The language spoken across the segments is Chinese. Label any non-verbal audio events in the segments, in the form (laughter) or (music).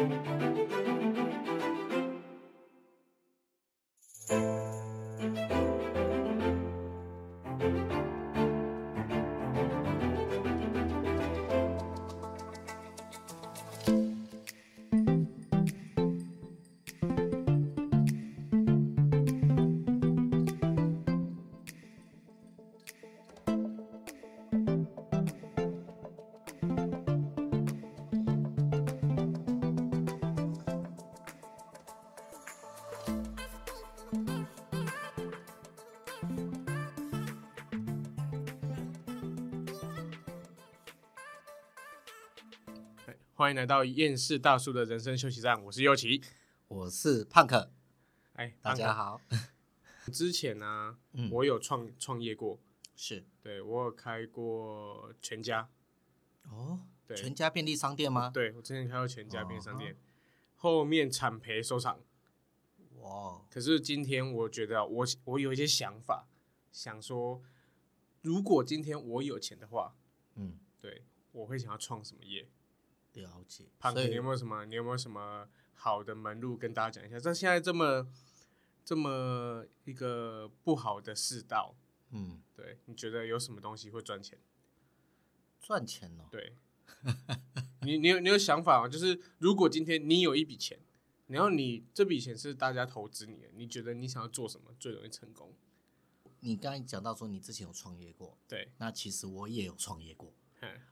Música 欢迎来到厌世大叔的人生休息站，我是优奇，我是胖克，哎，大家好。之前呢、啊，嗯、我有创创业过，是对我有开过全家，哦，对，全家便利商店吗？对，我之前开过全家便利商店，哦、后面惨赔收场，哇！可是今天我觉得我我有一些想法，想说，如果今天我有钱的话，嗯，对，我会想要创什么业？了解，胖哥，你有没有什么？你有没有什么好的门路跟大家讲一下？在现在这么这么一个不好的世道，嗯，对，你觉得有什么东西会赚钱？赚钱哦，对，(laughs) 你你有你有想法吗？就是如果今天你有一笔钱，然后你这笔钱是大家投资你的，你觉得你想要做什么最容易成功？你刚才讲到说你之前有创业过，对，那其实我也有创业过。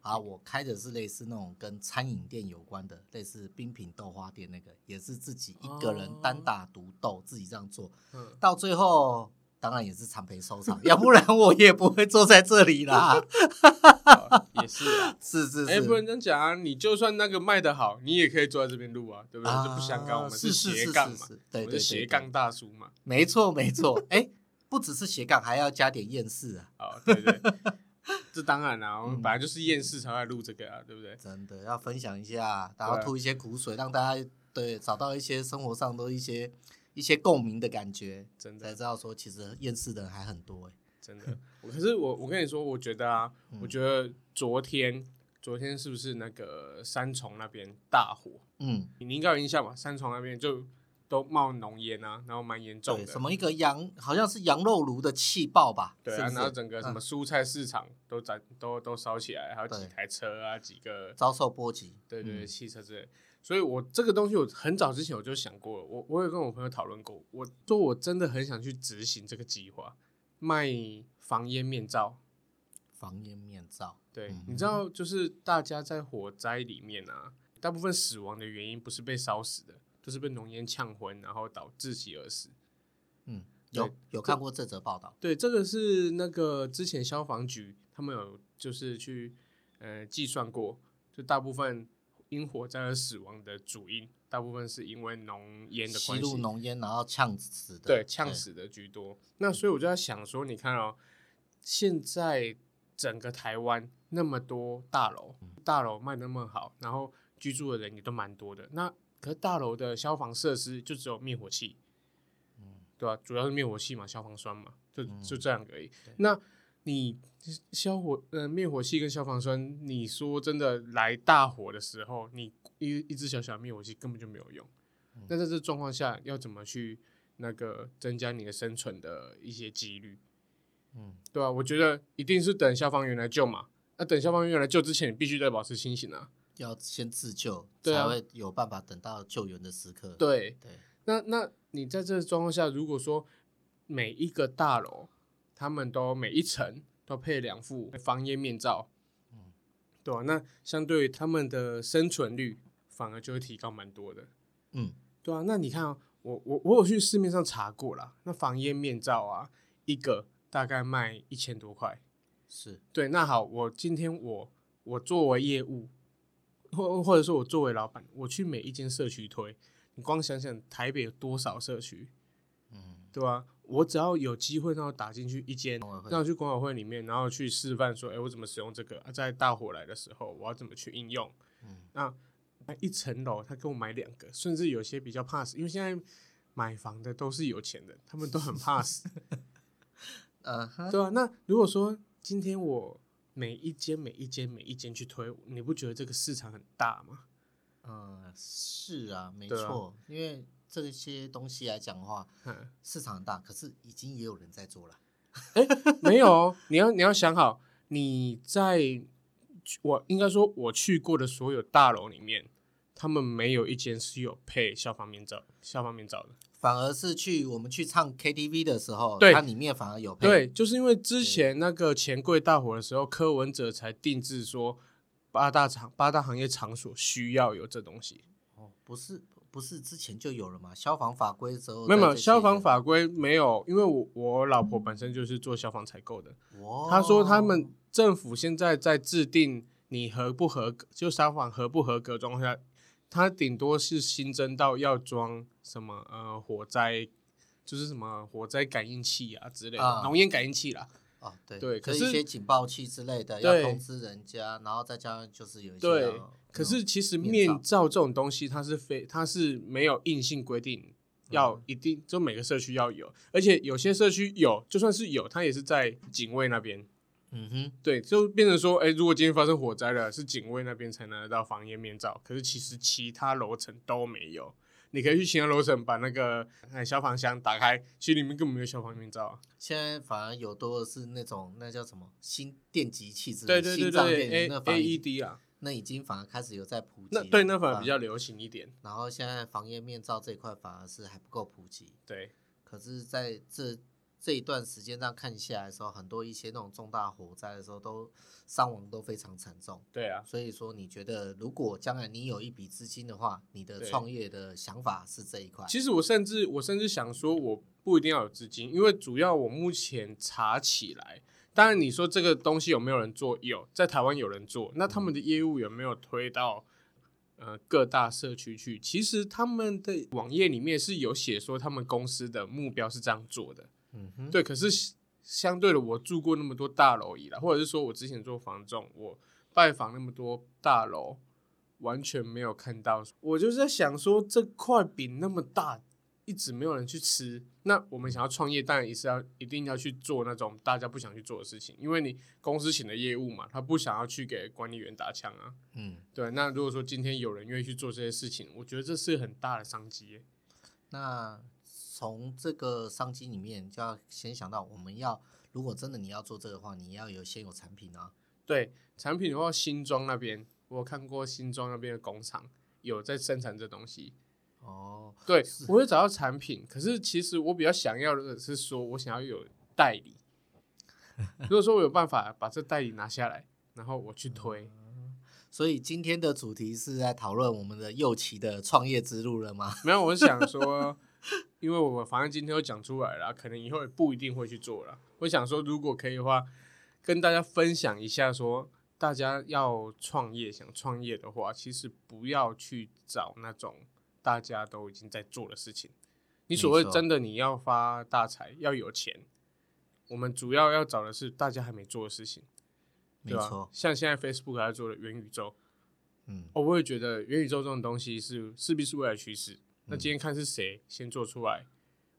啊，我开的是类似那种跟餐饮店有关的，类似冰品豆花店那个，也是自己一个人单打独斗，自己这样做，嗯，到最后当然也是惨赔收场，要不然我也不会坐在这里啦。也是啊，是是是，哎，不能这样讲啊，你就算那个卖的好，你也可以坐在这边录啊，对不对？这不相干，我们是斜杠嘛，对对，斜杠大叔嘛，没错没错，哎，不只是斜杠，还要加点厌世啊，啊，对对。(laughs) 这当然啦，我们本来就是厌世才会录这个啊，对不对？真的要分享一下，然后吐一些苦水，让大家对找到一些生活上的一些一些共鸣的感觉，真的才知道说其实厌世的人还很多哎，真的。可是我我跟你说，我觉得啊，我觉得昨天昨天是不是那个三重那边大火？嗯，你应该有印象吧？三重那边就。都冒浓烟啊，然后蛮严重的。什么一个羊，好像是羊肉炉的气爆吧？对啊，然后整个什么蔬菜市场都燃，都都烧起来，还有几台车啊，几个遭受波及。对对，汽车之类。所以我这个东西，我很早之前我就想过了，我我有跟我朋友讨论过，我说我真的很想去执行这个计划，卖防烟面罩。防烟面罩，对，你知道，就是大家在火灾里面啊，大部分死亡的原因不是被烧死的。就是被浓烟呛昏，然后导致其而死。嗯，有有看过这则报道。对，这个是那个之前消防局他们有就是去呃计算过，就大部分因火灾而死亡的主因，大部分是因为浓烟的关系，吸入浓烟然后呛死的。对，呛死的居多。那所以我就在想说，你看哦，现在整个台湾那么多大楼，大楼卖那么好，然后居住的人也都蛮多的，那。可是大楼的消防设施就只有灭火器，嗯，对吧？主要是灭火器嘛，消防栓嘛，就就这样而已。那你消火呃灭火器跟消防栓，你说真的来大火的时候，你一一只小小的灭火器根本就没有用。嗯、那在这状况下，要怎么去那个增加你的生存的一些几率？嗯，对吧？我觉得一定是等消防员来救嘛。那等消防员来救之前，你必须得保持清醒啊。要先自救，对啊，才会有办法等到救援的时刻。对对，那那你在这个状况下，如果说每一个大楼，他们都每一层都配两副防烟面罩，嗯，对吧？那相对于他们的生存率，反而就会提高蛮多的。嗯，对啊。那你看啊，我我我有去市面上查过啦，那防烟面罩啊，一个大概卖一千多块。是对。那好，我今天我我作为业务。或或者说，我作为老板，我去每一间社区推，你光想想台北有多少社区，嗯，对吧？我只要有机会让我打进去一间，让我去管委会里面，然后去示范说，哎、欸，我怎么使用这个？啊、在大火来的时候，我要怎么去应用？嗯，那一层楼他给我买两个，甚至有些比较怕死，因为现在买房的都是有钱人，他们都很怕死，(laughs) 呃、uh，huh. 对啊？那如果说今天我。每一间每一间每一间去推，你不觉得这个市场很大吗？嗯，是啊，没错，因为这些东西来讲的话，嗯市场很大，可是已经也有人在做了。哎没有哦，你要你要想好，你在我应该说我去过的所有大楼里面，他们没有一间是有配消防面罩、消防面罩的。反而是去我们去唱 KTV 的时候，对它里面反而有配。对，就是因为之前那个钱柜大火的时候，柯文哲才定制说八大场八大行业场所需要有这东西。哦，不是不是之前就有了嘛？消防法规的时候没有没有，消防法规没有，因为我我老婆本身就是做消防采购的，哦、她说他们政府现在在制定你合不合格，就消防合不合格状况下。它顶多是新增到要装什么呃火灾，就是什么火灾感应器啊之类的，浓烟、啊、感应器啦。哦，对对，可是一些警报器之类的对要通知人家，然后再加上就是有一些。对，可是其实面罩这种东西，它是非它是没有硬性规定要一定就每个社区要有，而且有些社区有，就算是有，它也是在警卫那边。嗯哼，对，就变成说，哎、欸，如果今天发生火灾了，是警卫那边才拿得到防烟面罩，可是其实其他楼层都没有。你可以去其他楼层把那个消防箱打开，其实里面根本没有消防面罩啊。现在反而有多的是那种那叫什么心电极器之类的，对对对对，A 那 AED 啊，那已经反而开始有在普及。那对，那反而比较流行一点。然后现在防烟面罩这一块反而是还不够普及。对，可是在这。这一段时间这样看下来的时候，很多一些那种重大火灾的时候，都伤亡都非常惨重。对啊，所以说你觉得，如果将来你有一笔资金的话，你的创业的想法是这一块？其实我甚至我甚至想说，我不一定要有资金，因为主要我目前查起来，当然你说这个东西有没有人做？有，在台湾有人做，那他们的业务有没有推到呃各大社区去？其实他们的网页里面是有写说，他们公司的目标是这样做的。嗯哼，对，可是相对的，我住过那么多大楼以来，或者是说我之前做房仲，我拜访那么多大楼，完全没有看到。我就是在想说，这块饼那么大，一直没有人去吃。那我们想要创业，当然也是要一定要去做那种大家不想去做的事情，因为你公司型的业务嘛，他不想要去给管理员打枪啊。嗯，对。那如果说今天有人愿意去做这些事情，我觉得这是很大的商机。那。从这个商机里面，就要先想到，我们要如果真的你要做这个的话，你要有先有产品啊。对，产品的话，新庄那边我看过新庄那边的工厂有在生产这东西。哦，对，我会找到产品，可是其实我比较想要的是说，我想要有代理。(laughs) 如果说我有办法把这代理拿下来，然后我去推。嗯，所以今天的主题是在讨论我们的右旗的创业之路了吗？没有，我是想说。(laughs) 因为我们反正今天都讲出来了，可能以后也不一定会去做了。我想说，如果可以的话，跟大家分享一下说，说大家要创业，想创业的话，其实不要去找那种大家都已经在做的事情。你所谓真的你要发大财，要有钱，我们主要要找的是大家还没做的事情，对吧？像现在 Facebook 还在做的元宇宙，嗯，我会觉得元宇宙这种东西是势必是未来趋势。那今天看是谁先做出来，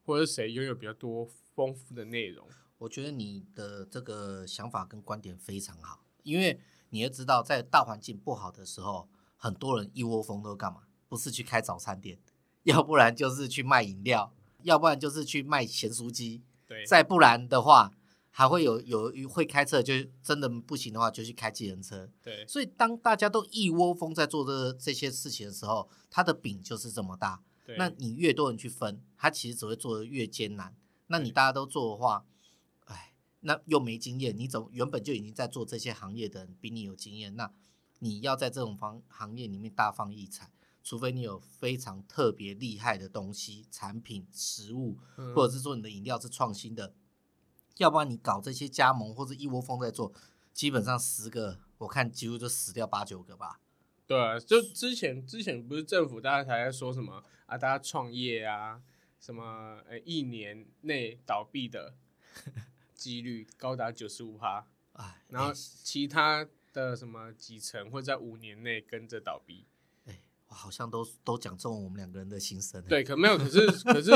或者是谁拥有比较多丰富的内容？我觉得你的这个想法跟观点非常好，因为你也知道，在大环境不好的时候，很多人一窝蜂都干嘛？不是去开早餐店，要不然就是去卖饮料，要不然就是去卖咸酥鸡。对，再不然的话，还会有有会开车，就真的不行的话，就去开计程车。对，所以当大家都一窝蜂在做这这些事情的时候，它的饼就是这么大。那你越多人去分，他其实只会做的越艰难。那你大家都做的话，哎，那又没经验，你怎么原本就已经在做这些行业的人比你有经验？那你要在这种方行业里面大放异彩，除非你有非常特别厉害的东西、产品、食物，或者是说你的饮料是创新的，嗯、要不然你搞这些加盟或者一窝蜂在做，基本上十个我看几乎就死掉八九个吧。对啊，就之前之前不是政府大家才在说什么啊，大家创业啊，什么呃一年内倒闭的 (laughs) 几率高达九十五趴，哎，然后其他的什么几成会在五年内跟着倒闭，哎，我好像都都讲中我们两个人的心声。对，可没有，可是可是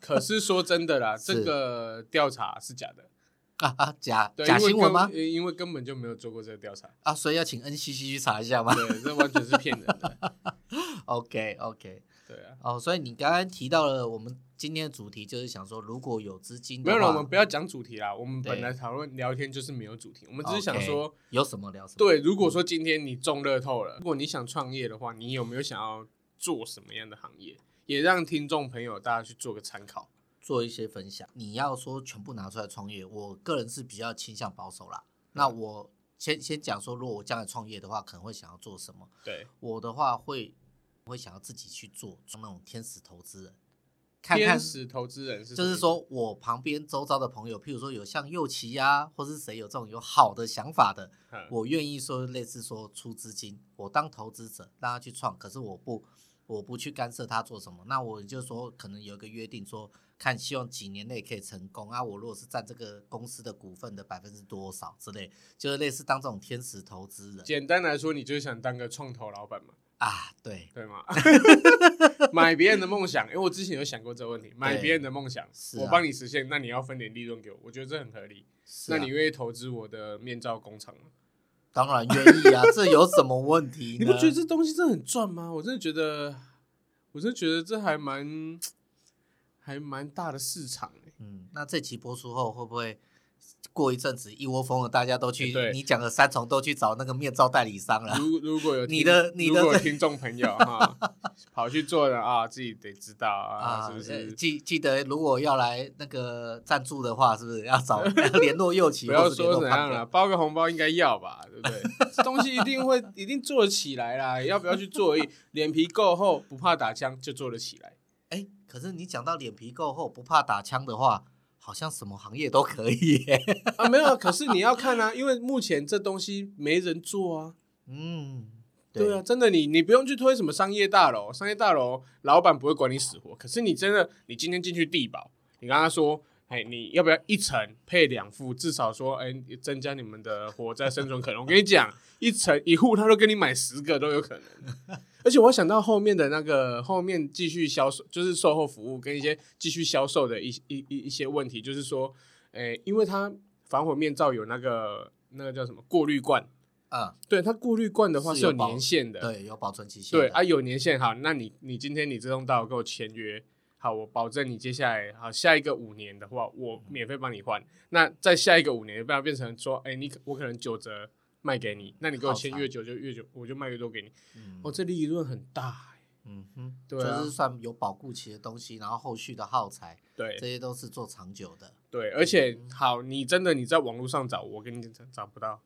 可是说真的啦，(laughs) 这个调查是假的。啊啊假假新闻吗？因为根本就没有做过这个调查啊，所以要请 NCC 去查一下吗？对，这完全是骗人的。(laughs) OK OK，对啊。哦，所以你刚刚提到了我们今天的主题，就是想说如果有资金，没有了，我们不要讲主题啦。我们本来讨论聊天就是没有主题，我们只是想说有什么聊什么。对，如果说今天你中乐透了，如果你想创业的话，你有没有想要做什么样的行业？也让听众朋友大家去做个参考，做一些分享。你要说全部拿出来创业，我个人是比较倾向保守啦。那我先先讲说，如果我将来创业的话，可能会想要做什么？对，我的话会会想要自己去做，做那种天使投资人。看看天使投资人是，就是说我旁边周遭的朋友，譬如说有像右奇呀，或是谁有这种有好的想法的，嗯、我愿意说类似说出资金，我当投资者让他去创，可是我不。我不去干涉他做什么，那我就说可能有一个约定说，说看希望几年内可以成功啊。我如果是占这个公司的股份的百分之多少之类，就是类似当这种天使投资人。简单来说，你就是想当个创投老板嘛？啊，对对吗？(laughs) 买别人的梦想，因为我之前有想过这个问题，买别人的梦想，啊、我帮你实现，那你要分点利润给我，我觉得这很合理。啊、那你愿意投资我的面罩工厂吗？(laughs) 当然愿意啊，这有什么问题？(laughs) 你不觉得这东西真的很赚吗？我真的觉得，我真的觉得这还蛮 (tsk) 还蛮大的市场欸。嗯，那这期播出后会不会？过一阵子一窝蜂的，大家都去你讲的三重都去找那个面罩代理商了。如 (laughs) 如果有你的你的听众朋友 (laughs) 哈跑去做的啊，自己得知道啊，是不是？记记得如果要来那个赞助的话，是不是要找 (laughs) 联络右起？不要说怎样了，包个红包应该要吧，对不对？这东西一定会一定做得起来啦，要不要去做而已？脸皮够厚，不怕打枪就做得起来。哎，可是你讲到脸皮够厚，不怕打枪的话。好像什么行业都可以耶啊，没有，可是你要看啊，因为目前这东西没人做啊。嗯，对，啊，真的，你你不用去推什么商业大楼，商业大楼老板不会管你死活。可是你真的，你今天进去地保，你跟他说，哎，你要不要一层配两户？至少说，哎，增加你们的火灾生存可能。我跟你讲，一层一户，他都给你买十个都有可能。而且我想到后面的那个后面继续销售，就是售后服务跟一些继续销售的一一一一些问题，就是说，诶，因为它防火面罩有那个那个叫什么过滤罐。嗯，对，它过滤罐的话是有年限的，对，有保存期限，对啊，有年限，好，那你你今天你自动到给我签约，好，我保证你接下来好下一个五年的话，我免费帮你换，嗯、那再下一个五年，不要变成说，诶，你我可能九折。卖给你，那你给我签越久就越久，我就卖越多给你。嗯、哦，这利润很大，欸，嗯哼，对，啊，就是算有保固期的东西，然后后续的耗材，对，这些都是做长久的。对，而且好，你真的你在网络上找，我跟你讲找不到，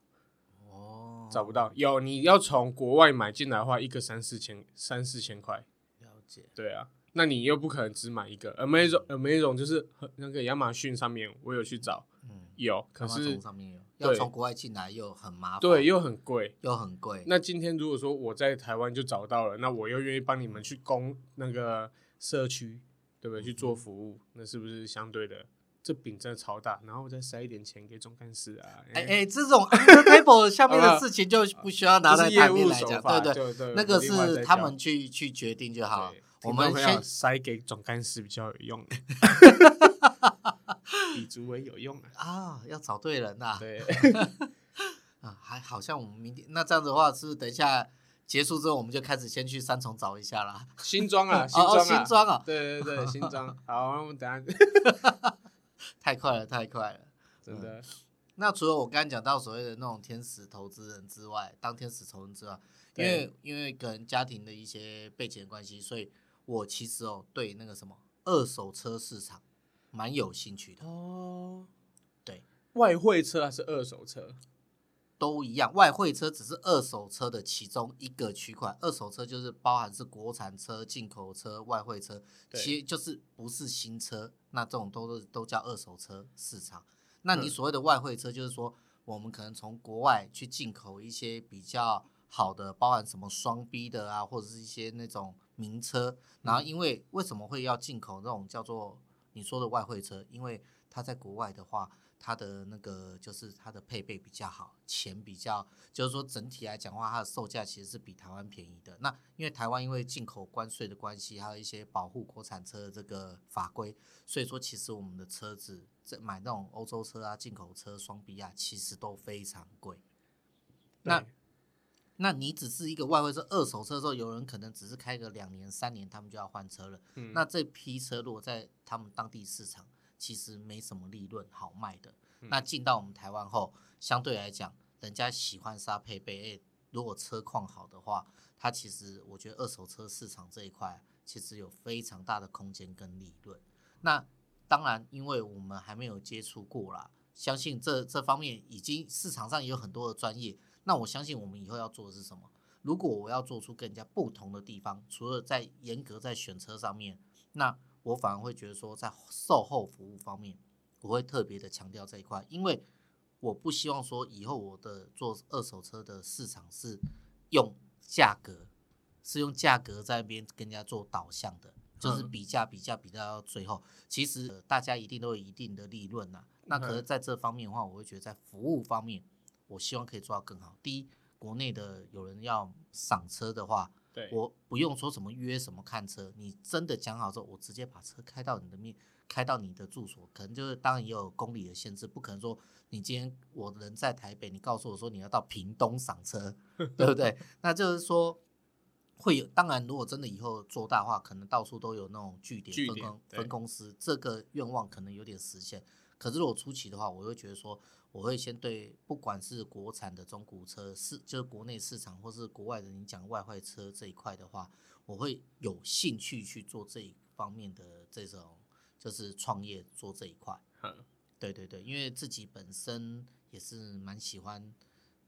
哦，找不到。有你要从国外买进来的话，一个三四千，三四千块。了解。对啊，那你又不可能只买一个，Amazon，Amazon 就是那个亚马逊上面，我有去找，嗯，有，可是上面有。要从国外进来又很麻烦，对，又很贵，又很贵。那今天如果说我在台湾就找到了，那我又愿意帮你们去供那个社区，对不对？去做服务，那是不是相对的这饼真的超大？然后我再塞一点钱给总干事啊？哎哎，这种 table 下面的事情就不需要拿在台面来讲，对对对，那个是他们去去决定就好。我们先塞给总干事比较有用。(laughs) (laughs) 比主委有用啊！啊，要找对人呐。对，(laughs) 啊，还好像我们明天那这样子的话，是等一下结束之后，我们就开始先去三重找一下啦？新庄啊，(laughs) 新庄啊，新庄啊，对对对，新庄。好，那我们等下。太快了，太快了，真的。那除了我刚刚讲到所谓的那种天使投资人之外，当天使投资人之外，因为因为可能家庭的一些背景的关系，所以我其实哦对那个什么二手车市场。蛮有兴趣的。哦，对，外汇车还是二手车？都一样，外汇车只是二手车的其中一个区块，二手车就是包含是国产车、进口车、外汇车，其实就是不是新车，那这种都是都叫二手车市场。那你所谓的外汇车，就是说我们可能从国外去进口一些比较好的，包含什么双 B 的啊，或者是一些那种名车，然后因为为什么会要进口那种叫做你说的外汇车，因为它在国外的话，它的那个就是它的配备比较好，钱比较，就是说整体来讲的话，它的售价其实是比台湾便宜的。那因为台湾因为进口关税的关系，还有一些保护国产车的这个法规，所以说其实我们的车子在买那种欧洲车啊、进口车双 B 啊，其实都非常贵。那那你只是一个外汇车二手车的时候，有人可能只是开个两年三年，他们就要换车了。嗯、那这批车如果在他们当地市场，其实没什么利润好卖的。嗯、那进到我们台湾后，相对来讲，人家喜欢沙配备，欸，如果车况好的话，它其实我觉得二手车市场这一块其实有非常大的空间跟利润。那当然，因为我们还没有接触过啦，相信这这方面已经市场上也有很多的专业。那我相信我们以后要做的是什么？如果我要做出更加不同的地方，除了在严格在选车上面，那我反而会觉得说，在售后服务方面，我会特别的强调这一块，因为我不希望说以后我的做二手车的市场是用价格，是用价格在那边跟人家做导向的，就是比价比价比价到最后，其实大家一定都有一定的利润呐。那可是在这方面的话，我会觉得在服务方面。我希望可以做到更好。第一，国内的有人要赏车的话，对，我不用说什么约什么看车，你真的讲好之后，我直接把车开到你的面，开到你的住所，可能就是当然也有公里的限制，不可能说你今天我人在台北，你告诉我说你要到屏东赏车，(laughs) 对不对？那就是说会有，当然如果真的以后做大的话，可能到处都有那种据点分公分公司，这个愿望可能有点实现。可是如果初期的话，我会觉得说。我会先对不管是国产的中古车市，就是国内市场，或是国外的你讲外汇车这一块的话，我会有兴趣去做这一方面的这种，就是创业做这一块。嗯，对对对，因为自己本身也是蛮喜欢，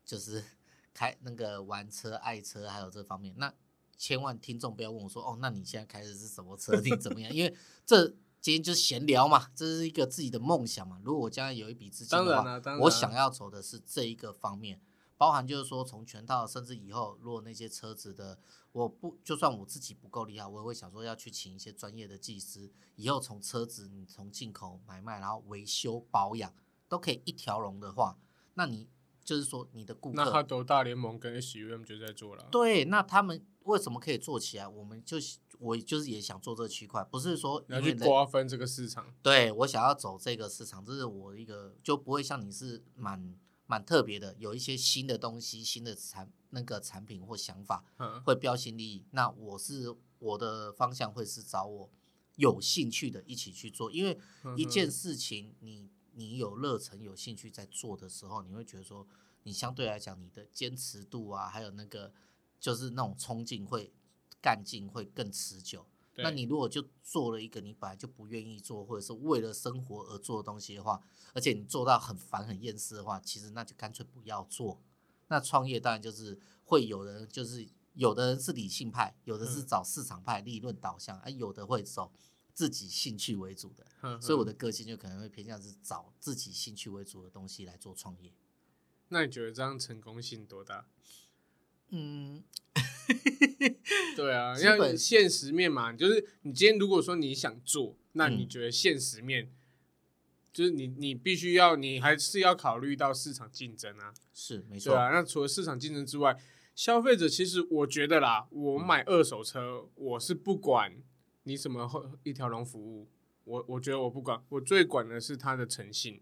就是 (laughs) 开那个玩车、爱车，还有这方面。那千万听众不要问我说，哦，那你现在开的是什么车？你怎么样？因为这。今天就闲聊嘛，这是一个自己的梦想嘛。如果我将来有一笔资金的话，我想要走的是这一个方面，包含就是说从全套，甚至以后如果那些车子的，我不就算我自己不够厉害，我也会想说要去请一些专业的技师，以后从车子你从进口买卖，然后维修保养都可以一条龙的话，那你就是说你的顾客，那哈斗大联盟跟 SUM 就在做了。对，那他们为什么可以做起来？我们就。我就是也想做这个区块，不是说要去瓜分这个市场。对，我想要走这个市场，这是我一个就不会像你是蛮蛮特别的，有一些新的东西、新的产那个产品或想法会标新立异。那我是我的方向会是找我有兴趣的一起去做，因为一件事情你你有热忱、有兴趣在做的时候，你会觉得说你相对来讲你的坚持度啊，还有那个就是那种冲劲会。干劲会更持久。那你如果就做了一个你本来就不愿意做，或者是为了生活而做的东西的话，而且你做到很烦很厌世的话，其实那就干脆不要做。那创业当然就是会有人，就是有的人是理性派，有的是找市场派、利润导向，而有的会走自己兴趣为主的。所以我的个性就可能会偏向是找自己兴趣为主的东西来做创业。那你觉得这样成功性多大？嗯。(laughs) 对啊，因为现实面嘛，就是你今天如果说你想做，那你觉得现实面，嗯、就是你你必须要，你还是要考虑到市场竞争啊，是没错。啊，那除了市场竞争之外，消费者其实我觉得啦，我买二手车，嗯、我是不管你什么一条龙服务，我我觉得我不管，我最管的是它的诚信，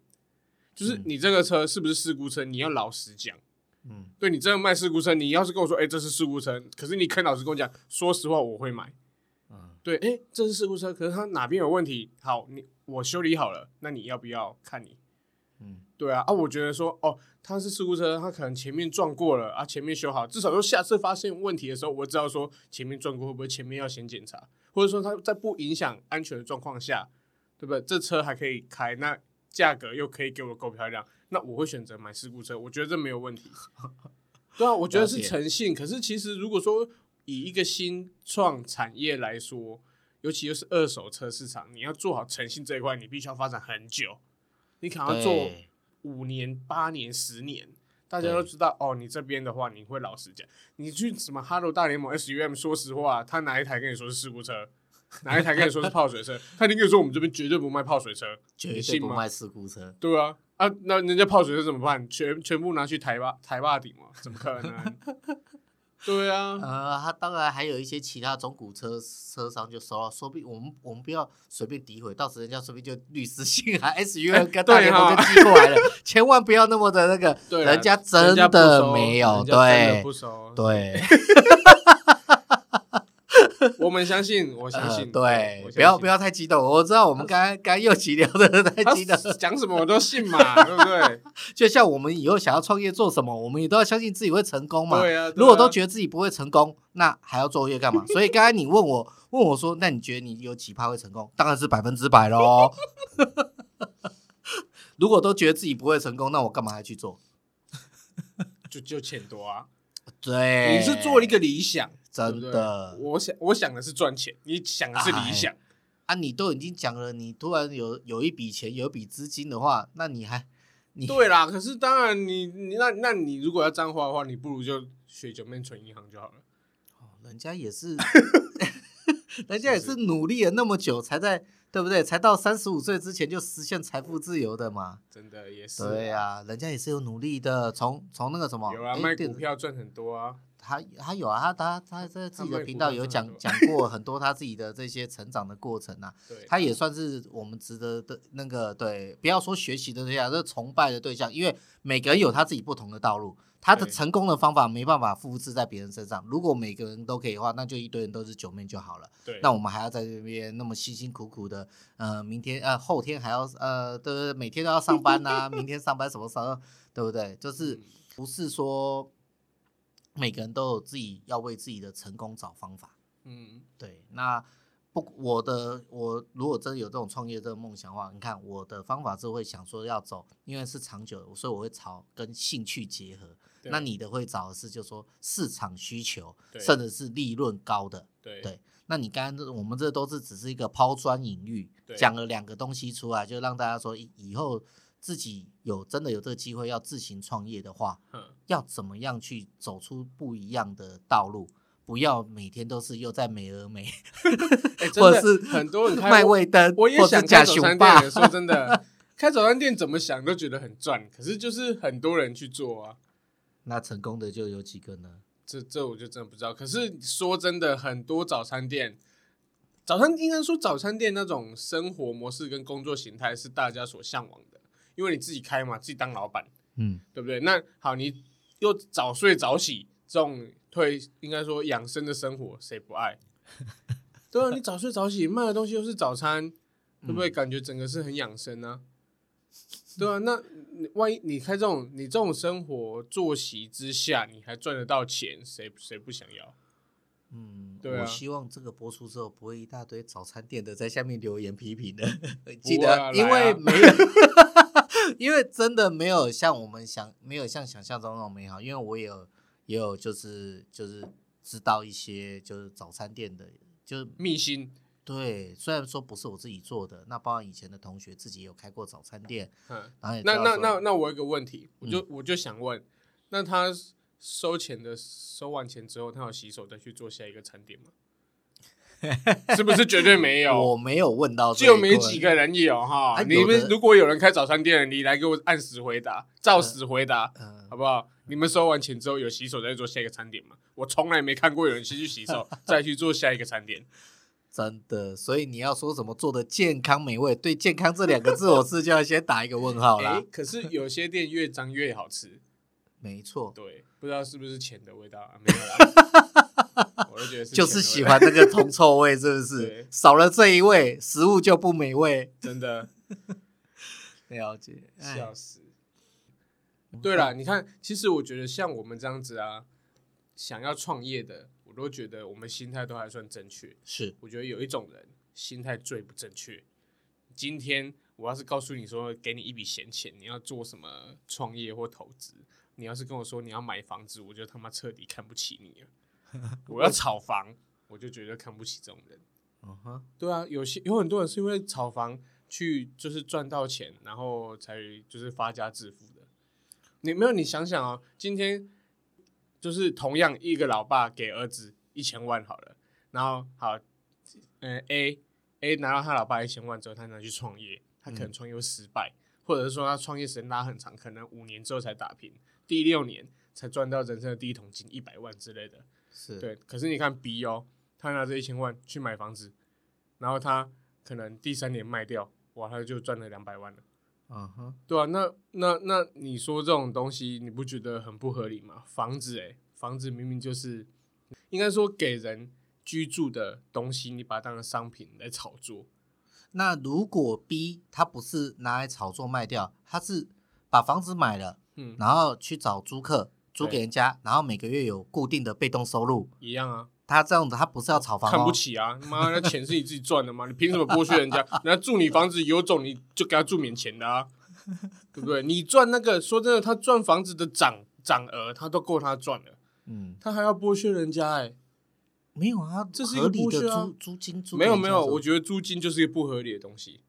就是你这个车是不是事故车，你要老实讲。嗯，对你真的卖事故车，你要是跟我说，哎、欸，这是事故车，可是你肯老实跟我讲，说实话，我会买。嗯，对，哎、欸，这是事故车，可是它哪边有问题？好，你我修理好了，那你要不要看你？嗯，对啊，啊，我觉得说，哦，它是事故车，它可能前面撞过了啊，前面修好，至少说下次发现问题的时候，我知道说前面撞过会不会前面要先检查，或者说它在不影响安全的状况下，对不对？这车还可以开，那价格又可以给我够漂亮。那我会选择买事故车，我觉得这没有问题。对啊，我觉得是诚信。可是其实如果说以一个新创产业来说，尤其又是二手车市场，你要做好诚信这一块，你必须要发展很久。你可能要做五年、八年、十年，大家都知道哦。你这边的话，你会老实讲。你去什么哈罗大联盟 SUM，说实话，他哪一台跟你说是事故车？哪一台跟你说是泡水车？他一定跟你说我们这边绝对不卖泡水车，绝对不卖事故车。对啊。啊，那人家泡水车怎么办？全全部拿去台霸台坝顶吗？怎么可能？(laughs) 对啊，呃，他当然还有一些其他中古车车商就收了，说不定我们我们不要随便诋毁，到时人家说不定就律师信函 SUN 跟大联盟就寄过来了，千万不要那么的那个，对人家真的没有，对，不熟，对。(laughs) (laughs) (laughs) 我们相信，我相信，对，不要不要太激动。我知道我们刚刚刚又急聊的太激动，讲什么我都信嘛，(laughs) 对不对？就像我们以后想要创业做什么，我们也都要相信自己会成功嘛。对啊，如果都觉得自己不会成功，那还要做业干嘛？(laughs) 所以刚才你问我问我说，那你觉得你有几趴会成功？当然是百分之百喽。如果都觉得自己不会成功，那我干嘛还去做？就就钱多啊。对，你是做一个理想。真的，我想我想的是赚钱，你想的是理想啊！你都已经讲了，你突然有有一笔钱，有一笔资金的话，那你还你 (laughs) 对啦。可是当然你，你你那那你如果要这样花的话，你不如就学九面存银行就好了。哦，人家也是，(laughs) 人家也是努力了那么久，才在对不对？才到三十五岁之前就实现财富自由的嘛。真的也是，对呀，人家也是有努力的，从从那个什么有啊，卖股票赚很多啊。他他有啊，他他他在自己的频道有讲讲过很多他自己的这些成长的过程啊，(laughs) 对他也算是我们值得的那个对，不要说学习的对象，是崇拜的对象，因为每个人有他自己不同的道路，他的成功的方法没办法复制在别人身上。如果每个人都可以的话，那就一堆人都是九妹就好了。对，那我们还要在这边那么辛辛苦苦的，呃，明天呃后天还要呃，对不对？每天都要上班呐、啊，明天上班什么时候，对不对？就是不是说。每个人都有自己要为自己的成功找方法，嗯，对。那不，我的我如果真的有这种创业这个梦想的话，你看我的方法是会想说要走，因为是长久的，所以我会朝跟兴趣结合。那你的会找的是，就是说市场需求，甚至是利润高的。对，对。那你刚刚我们这都是只是一个抛砖引玉，讲了两个东西出来，就让大家说以后。自己有真的有这个机会要自行创业的话，嗯，要怎么样去走出不一样的道路？不要每天都是又在美而美 (laughs) (laughs) 或者是很多人卖味灯，我也想开早餐店。说真的，(laughs) 开早餐店怎么想都觉得很赚，可是就是很多人去做啊。那成功的就有几个呢？这这我就真的不知道。可是说真的，很多早餐店，早餐应该说早餐店那种生活模式跟工作形态是大家所向往的。因为你自己开嘛，自己当老板，嗯，对不对？那好，你又早睡早起，这种退应该说养生的生活，谁不爱？(laughs) 对啊，你早睡早起，卖的东西又是早餐，嗯、会不会感觉整个是很养生呢、啊？对啊，那万一你开这种你这种生活作息之下，你还赚得到钱，谁谁不想要？嗯，对啊，我希望这个播出之后，不会一大堆早餐店的在下面留言批评的。(laughs) 记得，啊、因为没有。因为真的没有像我们想，没有像想象中那么美好。因为我也有也有就是就是知道一些就是早餐店的，就是秘辛。对，虽然说不是我自己做的，那包括以前的同学自己有开过早餐店。嗯，然后那那那那我有一个问题，我就、嗯、我就想问，那他收钱的收完钱之后，他有洗手再去做下一个餐点吗？(laughs) 是不是绝对没有？我没有问到，就没几个人有哈。啊、你们如果有人开早餐店，你来给我按时回答，照实回答，好不好？你们收完钱之后有洗手再做下一个餐点吗？我从来没看过有人先去洗手 (laughs) 再去做下一个餐点。真的，所以你要说什么做的健康美味，对“健康”这两个字，我是就要先打一个问号啦。可是有些店越脏越好吃，没错。对，不知道是不是钱的味道啊？没有啦。(laughs) 我就觉得是就是喜欢那个铜臭味，是 (laughs) 不是？少了这一味，食物就不美味。真的，(laughs) 了解，笑死。对了，你看，其实我觉得像我们这样子啊，想要创业的，我都觉得我们心态都还算正确。是，我觉得有一种人心态最不正确。今天我要是告诉你说，给你一笔闲钱，你要做什么创业或投资？你要是跟我说你要买房子，我就他妈彻底看不起你了。(laughs) 我要炒房，我就觉得看不起这种人。嗯哼，对啊，有些有很多人是因为炒房去就是赚到钱，然后才就是发家致富的。你没有？你想想哦，今天就是同样一个老爸给儿子一千万好了，然后好，嗯，A A 拿到他老爸一千万之后，他拿去创业，他可能创业失败，嗯、或者是说他创业时间拉很长，可能五年之后才打平。第六年，才赚到人生的第一桶金一百万之类的。是对，可是你看 B 哦，他拿这一千万去买房子，然后他可能第三年卖掉，哇，他就赚了两百万了。嗯哼，对啊，那那那你说这种东西，你不觉得很不合理吗？房子、欸，诶，房子明明就是应该说给人居住的东西，你把它当成商品来炒作。那如果 B 他不是拿来炒作卖掉，他是把房子买了，嗯，然后去找租客租给人家，然后每个月有固定的被动收入，一样啊。他这样子，他不是要炒房，看不起啊！妈，那钱是你自己赚的吗？你凭什么剥削人家？人家住你房子有种，你就给他住免钱的啊，对不对？你赚那个，说真的，他赚房子的涨涨额，他都够他赚了。嗯，他还要剥削人家、欸？哎，没有啊，这是一个剥削啊！租金租没有没有，我觉得租金就是一个不合理的东西。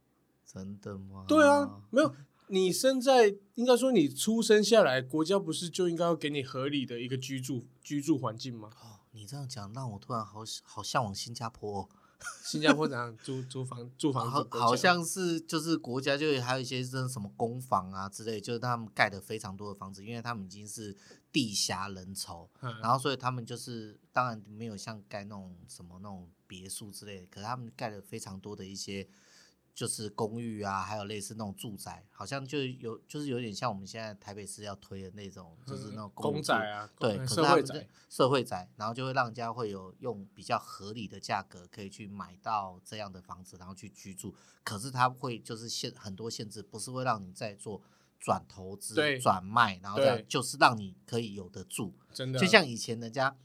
真的吗？对啊，没有。你生在应该说你出生下来，国家不是就应该要给你合理的一个居住居住环境吗？哦你这样讲让我突然好好向往新加坡，哦。(laughs) 新加坡怎样租租房住房子好，好像是就是国家就还有一些这什么公房啊之类，就是他们盖的非常多的房子，因为他们已经是地狭人稠，嗯、然后所以他们就是当然没有像盖那种什么那种别墅之类的，可是他们盖了非常多的一些。就是公寓啊，还有类似那种住宅，好像就有，就是有点像我们现在台北市要推的那种，就是那种公宅啊，对，社会宅，社会宅，然后就会让人家会有用比较合理的价格可以去买到这样的房子，然后去居住。可是它会就是限很多限制，不是会让你在做转投资、转卖，然后这样就是让你可以有的住。真的，就像以前人家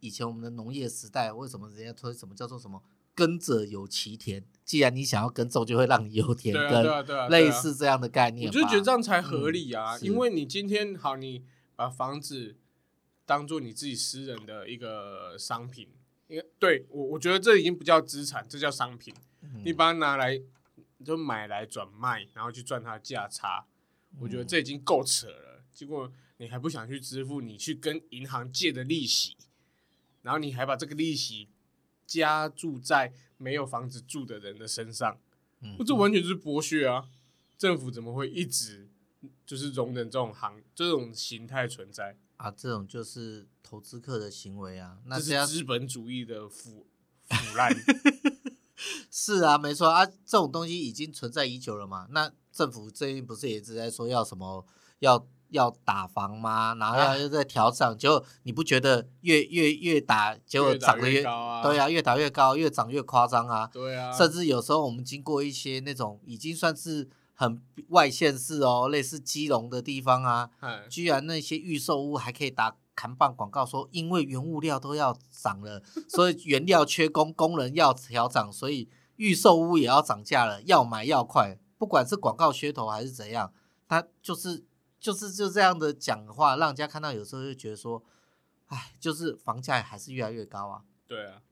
以前我们的农业时代，为什么人家推什么叫做什么？耕者有其田，既然你想要耕种，就会让你有田耕，对啊，对啊，类似这样的概念。我就觉得这样才合理啊，嗯、因为你今天好，你把房子当做你自己私人的一个商品，因为对我我觉得这已经不叫资产，这叫商品。嗯、你把它拿来就买来转卖，然后去赚它价差，我觉得这已经够扯了。结果你还不想去支付你去跟银行借的利息，然后你还把这个利息。加注在没有房子住的人的身上，嗯，这完全就是剥削啊！政府怎么会一直就是容忍这种行这种形态存在啊？这种就是投资客的行为啊！那是资本主义的腐腐烂。(laughs) 是啊，没错啊，这种东西已经存在已久了嘛。那政府最近不是也一直在说要什么要？要打房吗？然后要又在调涨，啊、结果你不觉得越越越打，结果涨得越，越高啊？对啊，越打越高，越涨越夸张啊！对啊，甚至有时候我们经过一些那种已经算是很外县市哦，类似基隆的地方啊，居然那些预售屋还可以打扛棒广告说，因为原物料都要涨了，所以原料缺工，工人要调涨，所以预售屋也要涨价了，要买要快，不管是广告噱头还是怎样，它就是。就是就这样的讲话，让人家看到有时候就觉得说，哎，就是房价还是越来越高啊。对啊，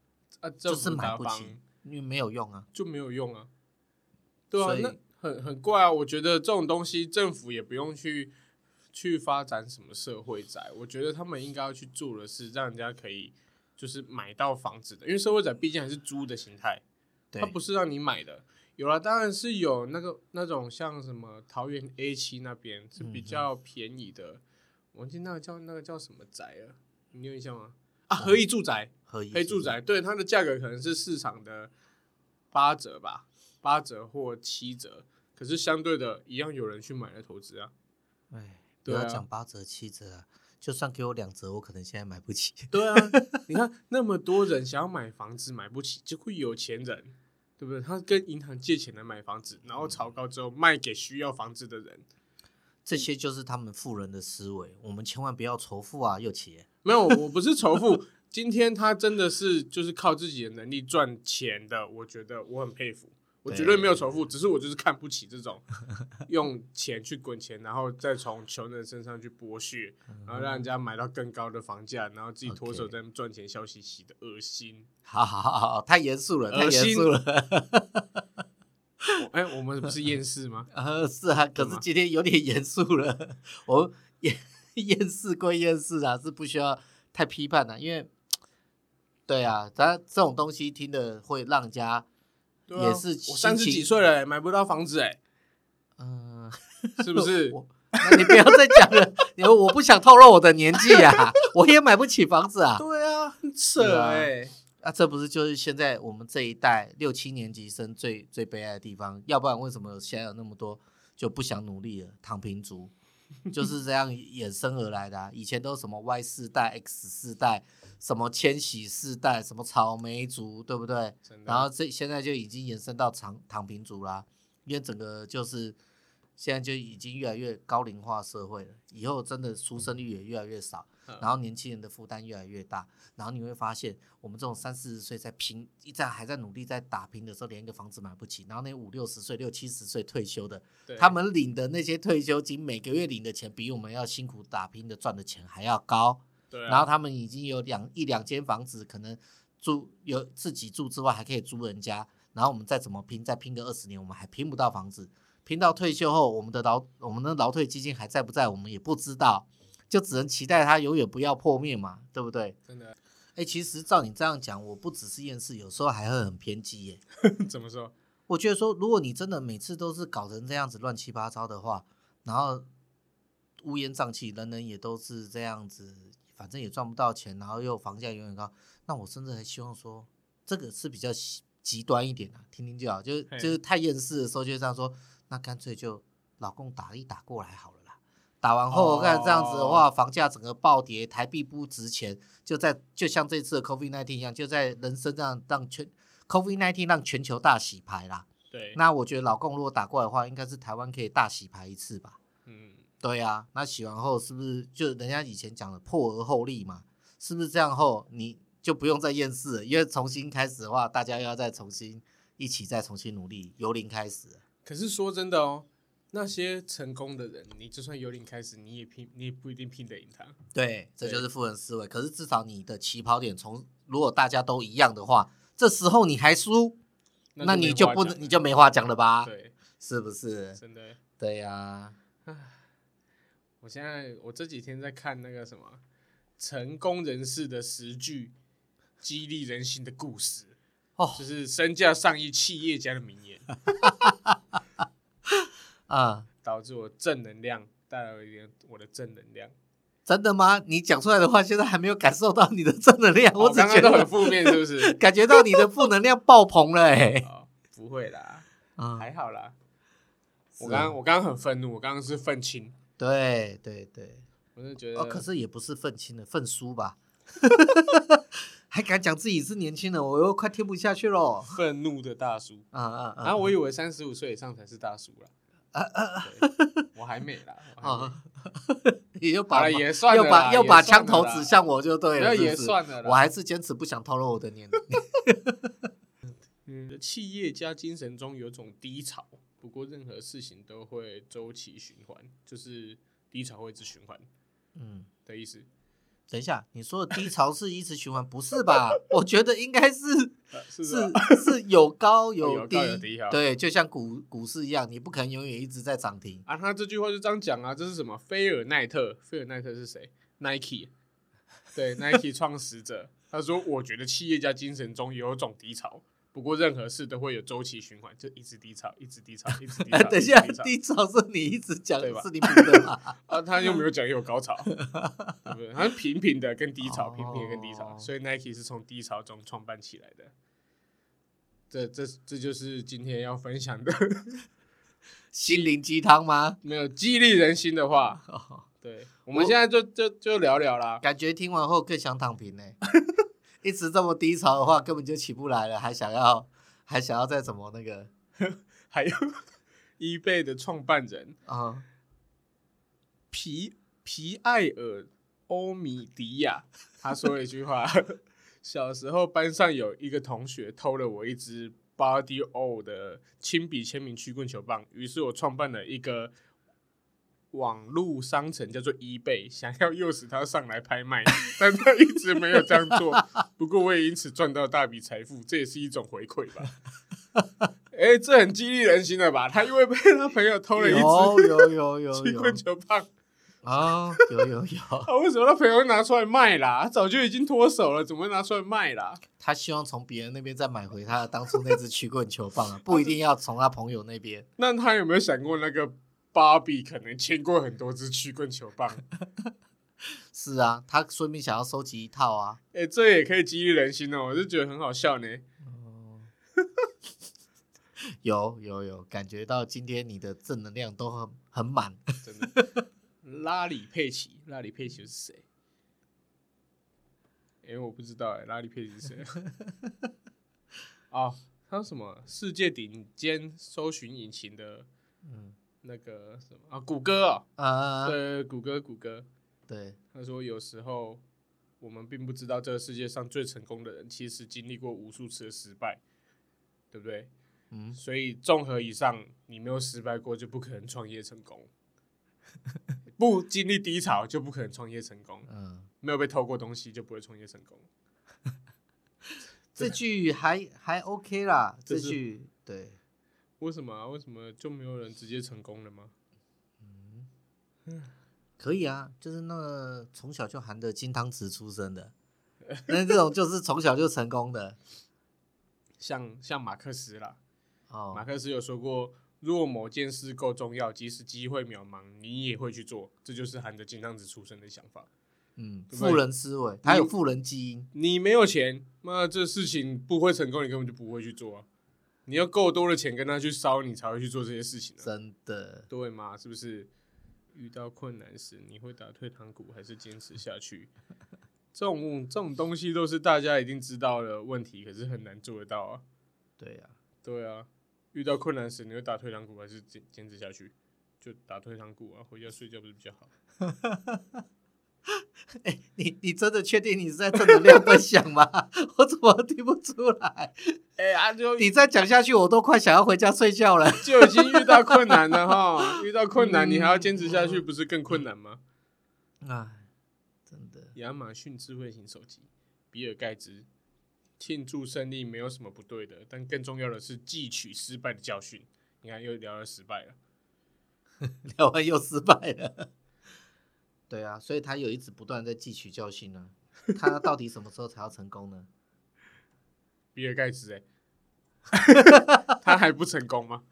啊，就是买不起，因为没有用啊，就没有用啊。对啊，那很很怪啊。我觉得这种东西政府也不用去去发展什么社会宅，我觉得他们应该要去做的是让人家可以就是买到房子的，因为社会宅毕竟还是租的形态，对它不是让你买的。有了，当然是有那个那种像什么桃园 A 七那边是比较便宜的，我记得那个叫那个叫什么宅啊？你有印象吗？啊，合一住宅，合一住宅，对，它的价格可能是市场的八折吧，八折或七折，可是相对的一样有人去买来投资啊。哎，不要讲八折七折啊，就算给我两折，我可能现在买不起。对啊，你看那么多人想要买房子买不起，就会有钱人。对不对？他跟银行借钱来买房子，然后炒高之后卖给需要房子的人，这些就是他们富人的思维。我们千万不要仇富啊，又起。没有，我不是仇富。今天他真的是就是靠自己的能力赚钱的，我觉得我很佩服。我绝对没有仇富，只是我就是看不起这种 (laughs) 用钱去滚钱，然后再从穷人身上去剥削，然后让人家买到更高的房价，然后自己脱手在赚钱，笑嘻嘻的，恶心。好好好好，太严肃了，太严肃了。哎、欸，我们不是厌世吗？(laughs) 呃，是啊，可是今天有点严肃了。(laughs) 我厌厌世归厌世啊，是不需要太批判的，因为对啊，咱这种东西听的会让人家。也是我三十几岁了，买不到房子哎，嗯，(laughs) 是不是？(laughs) 那你不要再讲了，因为我不想透露我的年纪啊，我也买不起房子啊。(laughs) 对啊，很扯哎、欸。那、啊、这不是就是现在我们这一代六七年级生最最悲哀的地方？要不然为什么现在有那么多就不想努力了？躺平族就是这样衍生而来的、啊。以前都是什么 Y 世代、X 世代，什么千禧世代，什么草莓族，对不对？然后这现在就已经延伸到躺躺平族啦，因为整个就是现在就已经越来越高龄化社会了，以后真的出生率也越来越少。然后年轻人的负担越来越大，然后你会发现，我们这种三四十岁在拼，一在还在努力在打拼的时候，连一个房子买不起。然后那五六十岁、六七十岁退休的，他们领的那些退休金，每个月领的钱比我们要辛苦打拼的赚的钱还要高。对啊。然后他们已经有两一两间房子，可能住有自己住之外，还可以租人家。然后我们再怎么拼，再拼个二十年，我们还拼不到房子。拼到退休后，我们的劳我们的劳退基金还在不在，我们也不知道。就只能期待它永远不要破灭嘛，对不对？真的，哎、欸，其实照你这样讲，我不只是厌世，有时候还会很偏激耶。(laughs) 怎么说？我觉得说，如果你真的每次都是搞成这样子乱七八糟的话，然后乌烟瘴气，人人也都是这样子，反正也赚不到钱，然后又房价永远高，那我甚至还希望说，这个是比较极端一点的，听听就好。就就是太厌世的时候，就这样说，那干脆就老共打一打过来好了啦。打完后，我看这样子的话，房价整个暴跌，台币不值钱，就在就像这次的 COVID-19 一样，就在人生这样让全 COVID-19 让全球大洗牌啦。对，那我觉得老共如果打过来的话，应该是台湾可以大洗牌一次吧。嗯，对啊，那洗完后是不是就人家以前讲的破而后立嘛？是不是这样后你就不用再厌世了？因为重新开始的话，大家又要再重新一起再重新努力，由零开始。可是说真的哦。那些成功的人，你就算由零开始，你也拼，你也不一定拼得赢他。对，这就是富人思维。可是至少你的起跑点从，如果大家都一样的话，这时候你还输，那，那你就不能，你就没话讲了吧？对，是不是？真的。对呀、啊。我现在我这几天在看那个什么成功人士的十句激励人心的故事，哦，就是身价上亿企业家的名言。(laughs) 啊！导致我正能量带来了一点我的正能量，真的吗？你讲出来的话，现在还没有感受到你的正能量，我只觉得很负面，是不是？感觉到你的负能量爆棚了，哎、哦，不会啦，嗯，还好啦。我刚刚我刚刚很愤怒，我刚刚是愤青，对对对，我就觉得，哦，可是也不是愤青的愤叔吧？(laughs) 还敢讲自己是年轻人，我又快听不下去了。愤怒的大叔，啊啊啊！然后我以为三十五岁以上才是大叔了。啊啊啊！我还没啦，啊，(laughs) 也又把也算又把又把枪头指向我就对了，那也算了。我还是坚持不想透露我的年龄。(laughs) 嗯，企业家精神中有种低潮，不过任何事情都会周期循环，就是低潮会一直循环，嗯的意思。等一下，你说的低潮是一直循环，不是吧？我觉得应该是 (laughs) 是是有高有低，对，就像股股市一样，你不可能永远一直在涨停啊。他这句话就这样讲啊，这是什么？菲尔奈特，菲尔奈特是谁？Nike，对，Nike (laughs) 创始者。他说：“我觉得企业家精神中有一种低潮。”不过任何事都会有周期循环，就一直低潮，一直低潮，一直低潮。等一下，低潮是你一直讲，是你补的吧？(laughs) 啊，他又没有讲有高潮，(laughs) 对不对？他是平平的跟低潮，平平的跟低潮，所以 Nike 是从低潮中创办起来的。这、这、这就是今天要分享的 (laughs) 心灵鸡汤吗？没有激励人心的话。对，我们现在就就就聊聊啦。感觉听完后更想躺平呢。一直这么低潮的话，根本就起不来了，还想要，还想要再怎么那个？(laughs) (laughs) 还有，eBay 的创办人啊、uh-huh.，皮皮埃尔欧米迪亚，他说了一句话：(laughs) 小时候班上有一个同学偷了我一支 Body O 的亲笔签名曲棍球棒，于是我创办了一个。网络商城叫做 eBay，想要诱使他上来拍卖，但他一直没有这样做。不过我也因此赚到大笔财富，这也是一种回馈吧。哎、欸，这很激励人心的吧？他因为被他朋友偷了一只有有有有 (laughs) 曲棍球棒啊，有有有。他为什么他朋友会拿出来卖啦？他早就已经脱手了，怎么会拿出来卖啦？他希望从别人那边再买回他当初那只曲棍球棒啊，不一定要从他朋友那边。(laughs) 那他有没有想过那个？芭比可能牵过很多只曲棍球棒。(laughs) 是啊，他说明想要收集一套啊。哎、欸，这也可以激励人心哦，我就觉得很好笑呢。(laughs) 哦，有有有，感觉到今天你的正能量都很很满。真的，拉里佩奇，拉里佩奇是谁？哎、欸，我不知道哎，拉里佩奇是谁？(laughs) 哦，他说什么？世界顶尖搜寻引擎的，嗯，那个什么啊？谷歌啊、哦？啊，对，谷歌，谷歌。对，他说有时候我们并不知道这个世界上最成功的人，其实经历过无数次的失败，对不对？嗯，所以综合以上，你没有失败过，就不可能创业成功；不经历低潮，就不可能创业成功。嗯，没有被偷过东西，就不会创业成功。(laughs) 这句还还 OK 啦，这句对。为什么啊？为什么就没有人直接成功了吗？嗯。可以啊，就是那个从小就含着金汤匙出生的，(laughs) 那这种就是从小就成功的，像像马克思啦。哦，马克思有说过，如果某件事够重要，即使机会渺茫，你也会去做，这就是含着金汤匙出生的想法。嗯，富人思维，他有富人基因。你，你没有钱，那这事情不会成功，你根本就不会去做啊。你要够多的钱跟他去烧，你才会去做这些事情啊。真的，对吗？是不是？遇到困难时，你会打退堂鼓还是坚持下去？(laughs) 这种这种东西都是大家已经知道的问题，可是很难做得到啊。对呀、啊，对啊。遇到困难时，你会打退堂鼓还是坚坚持下去？就打退堂鼓啊，回家睡觉不是比较好？(laughs) (laughs) 哎、欸，你你真的确定你是在正能量分享吗？(laughs) 我怎么听不出来？哎呀、你再讲下去，我都快想要回家睡觉了。(laughs) 就已经遇到困难了哈，遇到困难你还要坚持下去，不是更困难吗？哎，真的。亚马逊智慧型手机，比尔盖茨庆祝胜利没有什么不对的，但更重要的是汲取失败的教训。你看，又聊了失败了，聊完又失败了。对啊，所以他有一直不断在汲取教训呢。他到底什么时候才要成功呢？(laughs) 比尔盖茨哎，(laughs) 他还不成功吗？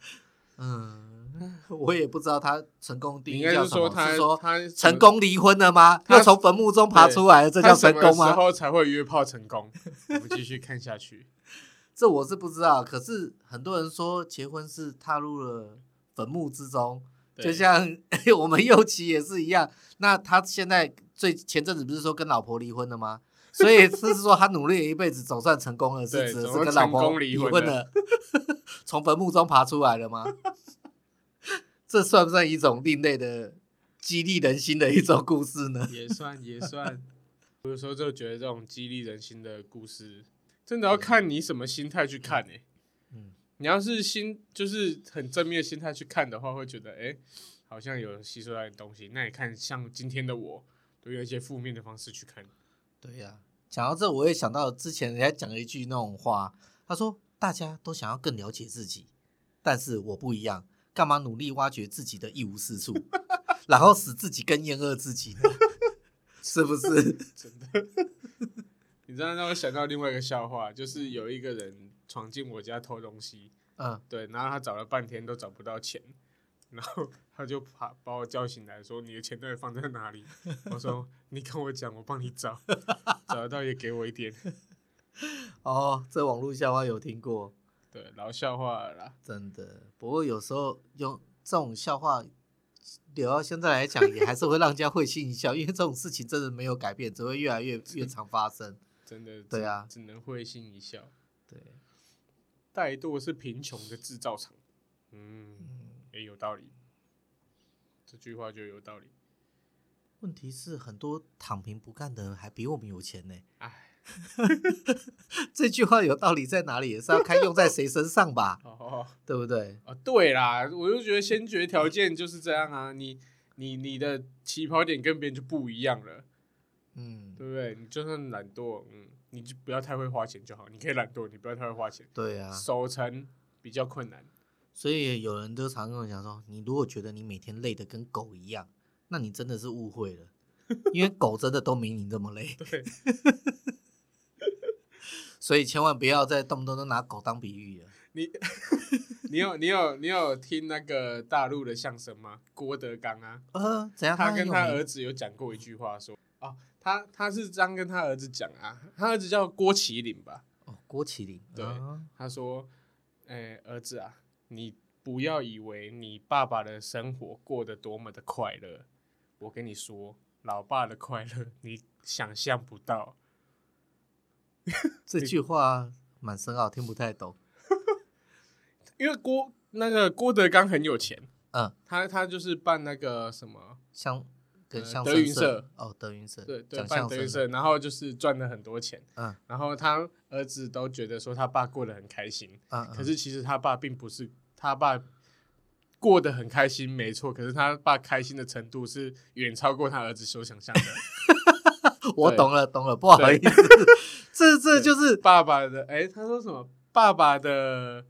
嗯，我也不知道他成功定义叫什么。应该是说他是说他成功离婚了吗？他从坟墓中爬出来了，这叫成功吗？什么时候才会约炮成功？我们继续看下去。(laughs) 这我是不知道，可是很多人说结婚是踏入了坟墓之中。就像 (laughs) 我们右奇也是一样，那他现在最前阵子不是说跟老婆离婚了吗？所以是说他努力了一辈子，总算成功了，是指是跟老婆离婚了，(laughs) 从坟墓中爬出来了吗？(laughs) 这算不算一种另类的激励人心的一种故事呢？也算也算，有时候就觉得这种激励人心的故事，真的要看你什么心态去看呢、欸。你要是心就是很正面的心态去看的话，会觉得哎、欸，好像有吸收到点东西。那你看，像今天的我，都用一些负面的方式去看。对呀、啊，讲到这，我也想到之前人家讲了一句那种话，他说：“大家都想要更了解自己，但是我不一样，干嘛努力挖掘自己的一无是处，(laughs) 然后使自己更厌恶自己呢？(laughs) 是不是？”真的，(laughs) 你知道让我想到另外一个笑话，就是有一个人。闯进我家偷东西，嗯，对，然后他找了半天都找不到钱，然后他就把把我叫醒来说：“你的钱到底放在哪里？”我说：“你跟我讲，我帮你找，找得到也给我一点。(laughs) ”哦，这网络笑话有听过，对，老笑话了啦，真的。不过有时候用这种笑话留到现在来讲，也还是会让人家会心一笑，因为这种事情真的没有改变，只会越来越越常发生。真的，对啊，只能会心一笑，对。怠惰是贫穷的制造厂，嗯，也、欸、有道理，这句话就有道理。问题是很多躺平不干的人还比我们有钱呢。哎，(laughs) 这句话有道理在哪里？也是要看用在谁身上吧？(laughs) 哦，对不对？啊，对啦，我就觉得先决条件就是这样啊，你你你的起跑点跟别人就不一样了，嗯，对不对？你就算懒惰，嗯。你就不要太会花钱就好，你可以懒惰，你不要太会花钱。对啊，守成比较困难，所以有人都常跟我讲说，你如果觉得你每天累得跟狗一样，那你真的是误会了，因为狗真的都没你这么累。对，(laughs) 所以千万不要再动不动都拿狗当比喻了。你 (laughs) 你有你有你有听那个大陆的相声吗？郭德纲啊，呃，怎样？他跟他儿子有讲过一句话说，说哦，他他是这样跟他儿子讲啊，他儿子叫郭麒麟吧？哦，郭麒麟，对，他说，哎、欸，儿子啊，你不要以为你爸爸的生活过得多么的快乐，我跟你说，老爸的快乐你想象不到。这句话蛮深奥，听不太懂。(laughs) 因为郭那个郭德纲很有钱，嗯，他他就是办那个什么像德云社哦，德云社对对，办德云社，然后就是赚了很多钱，嗯，然后他儿子都觉得说他爸过得很开心，嗯，可是其实他爸并不是他爸过得很开心，没错，可是他爸开心的程度是远超过他儿子所想象的。(laughs) 我懂了，懂了，不好意思，(laughs) 这这就是爸爸的，哎，他说什么？爸爸的。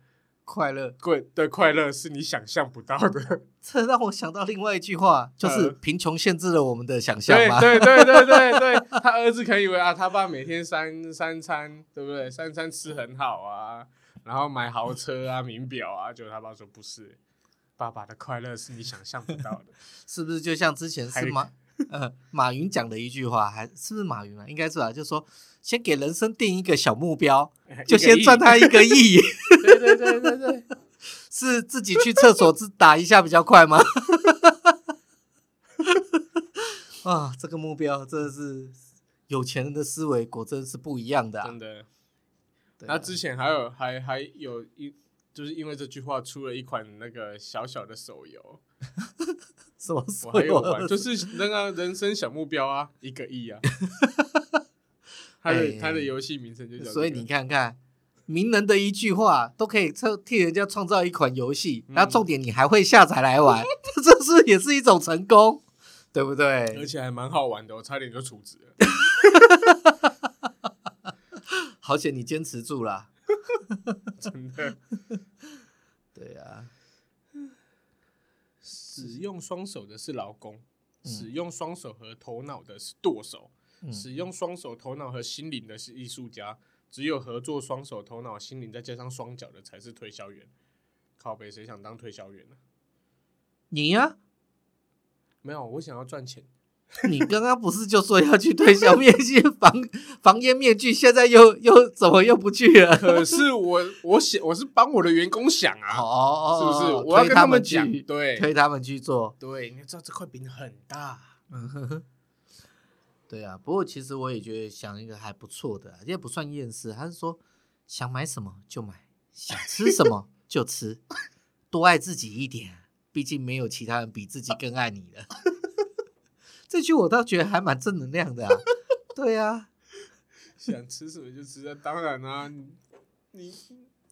快乐，贵的快乐是你想象不到的。(laughs) 这让我想到另外一句话，就是贫穷限制了我们的想象吗？对对对对对对，他儿子可以以为啊，他爸每天三三餐，对不对？三餐吃很好啊，然后买豪车啊、(laughs) 名表啊，结果他爸说不是，爸爸的快乐是你想象不到的，(laughs) 是不是？就像之前是吗呃马云讲的一句话，还是不是马云啊？应该是吧？就是说。先给人生定一个小目标，就先赚他一个亿。对对对对对，(laughs) 是自己去厕所自打一下比较快吗？(laughs) 啊，这个目标真的是有钱人的思维，果真是不一样的、啊。真的。那之前还有还还有一，就是因为这句话出了一款那个小小的手游。(laughs) 什么手游？我还有玩，就是那个人生小目标啊，一个亿啊。他的他的游戏名称就叫，所以你看看，名人的一句话都可以替人家创造一款游戏，然后重点你还会下载来玩，(laughs) 这是也是一种成功，对不对？而且还蛮好玩的，我差点就储值了。(laughs) 好险你坚持住了，(laughs) 真的。对啊，使用双手的是劳工，使用双手和头脑的是剁手。使用双手、头脑和心灵的是艺术家，只有合作双手、头脑、心灵，再加上双脚的才是推销员。靠北，谁想当推销员呢？你呀、啊？没有，我想要赚钱。(laughs) 你刚刚不是就说要去推销面具、防防烟面具，现在又又怎么又不去了？(laughs) 可是我我想我是帮我的员工想啊，哦，是不是？我要跟他们讲，对，推他们去做。对，你知道这块饼很大。对啊，不过其实我也觉得想一个还不错的，也不算厌世。他是说想买什么就买，想吃什么 (laughs) 就吃，多爱自己一点，毕竟没有其他人比自己更爱你了。(laughs) 这句我倒觉得还蛮正能量的啊。对啊，(laughs) 想吃什么就吃啊，当然啊，你，你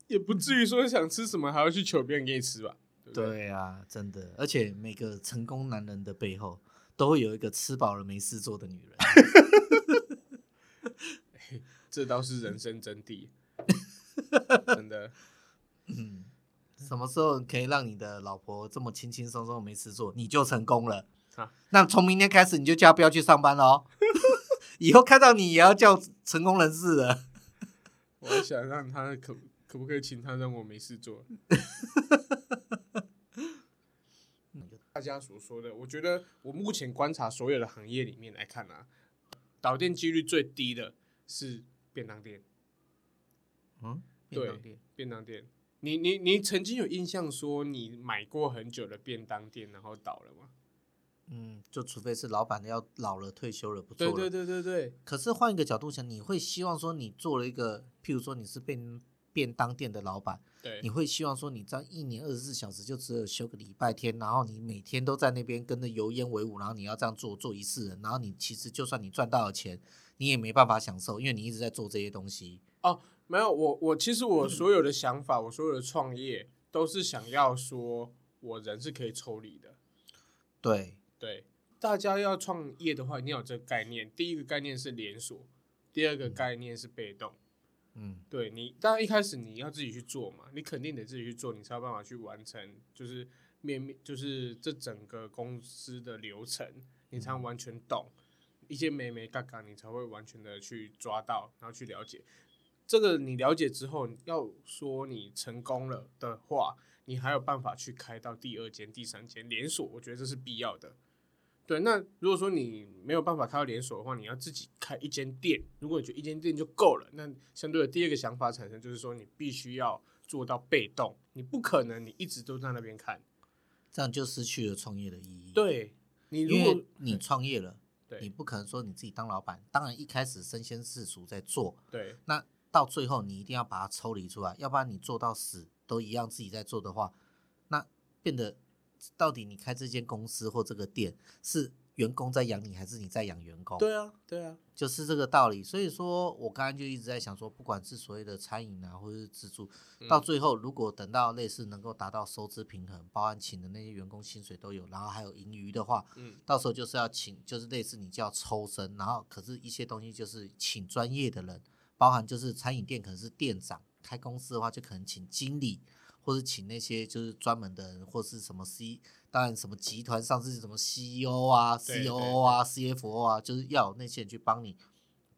也不至于说想吃什么还要去求别人给你吃吧？对，对，对啊，真的，而且每个成功男人的背后。都会有一个吃饱了没事做的女人，(laughs) 这倒是人生真谛，(laughs) 真的。嗯，什么时候可以让你的老婆这么轻轻松松没事做，你就成功了。啊、那从明天开始你就叫不要去上班喽，(laughs) 以后看到你也要叫成功人士了。我想让他可可不可以请他让我没事做。大家所说的，我觉得我目前观察所有的行业里面来看啊，导电几率最低的是便当店。嗯，便当店，便当店。你你你曾经有印象说你买过很久的便当店然后倒了吗？嗯，就除非是老板要老了退休了不做了。对对对对对。可是换一个角度想，你会希望说你做了一个，譬如说你是便便当店的老板。对，你会希望说，你这样一年二十四小时就只有休个礼拜天，然后你每天都在那边跟着油烟为伍，然后你要这样做做一次人，然后你其实就算你赚到了钱，你也没办法享受，因为你一直在做这些东西。哦，没有，我我其实我 (clears throat) 所有的想法，嗯、我所有的创业都是想要说，我人是可以抽离的。对对，大家要创业的话，你要有这个概念。第一个概念是连锁，第二个概念是被动。嗯，对你，当然一开始你要自己去做嘛，你肯定得自己去做，你才有办法去完成，就是面面，就是这整个公司的流程，你才能完全懂一些眉眉嘎嘎，你才会完全的去抓到，然后去了解。这个你了解之后，要说你成功了的话，你还有办法去开到第二间、第三间连锁，我觉得这是必要的。对，那如果说你没有办法开到连锁的话，你要自己开一间店。如果你觉得一间店就够了，那相对的第二个想法产生就是说，你必须要做到被动，你不可能你一直都在那边看，这样就失去了创业的意义。对，你如果你创业了，对，你不可能说你自己当老板。当然一开始身先士卒在做，对，那到最后你一定要把它抽离出来，要不然你做到死。都一样，自己在做的话，那变得到底你开这间公司或这个店是员工在养你，还是你在养员工？对啊，对啊，就是这个道理。所以说我刚刚就一直在想说，不管是所谓的餐饮啊，或者是自助，嗯、到最后如果等到类似能够达到收支平衡，包含请的那些员工薪水都有，然后还有盈余的话，嗯，到时候就是要请，就是类似你就要抽身，然后可是一些东西就是请专业的人，包含就是餐饮店可能是店长。开公司的话，就可能请经理，或是请那些就是专门的人，或是什么 C，当然什么集团上市什么 CEO 啊、COO 啊、CFO 啊，就是要有那些人去帮你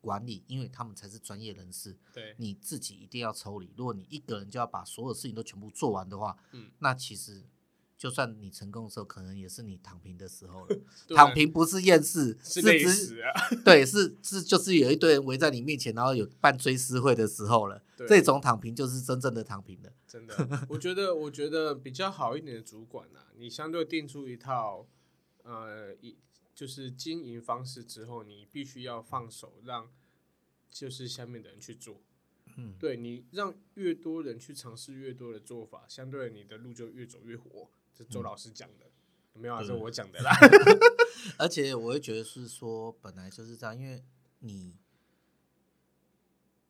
管理，因为他们才是专业人士。对，你自己一定要抽离。如果你一个人就要把所有事情都全部做完的话，嗯，那其实。就算你成功的时候，可能也是你躺平的时候了。(laughs) 躺平不是厌世，是累死啊！对，是是，就是有一堆人围在你面前，然后有办追思会的时候了。这种躺平就是真正的躺平了。真的，我觉得，我觉得比较好一点的主管啊，你相对定出一套呃一就是经营方式之后，你必须要放手，让就是下面的人去做。嗯，对，你让越多人去尝试越多的做法，相对你的路就越走越活。这周老师讲的，嗯、没有啊，是我讲的啦。(laughs) 而且我会觉得是说，本来就是这样，因为你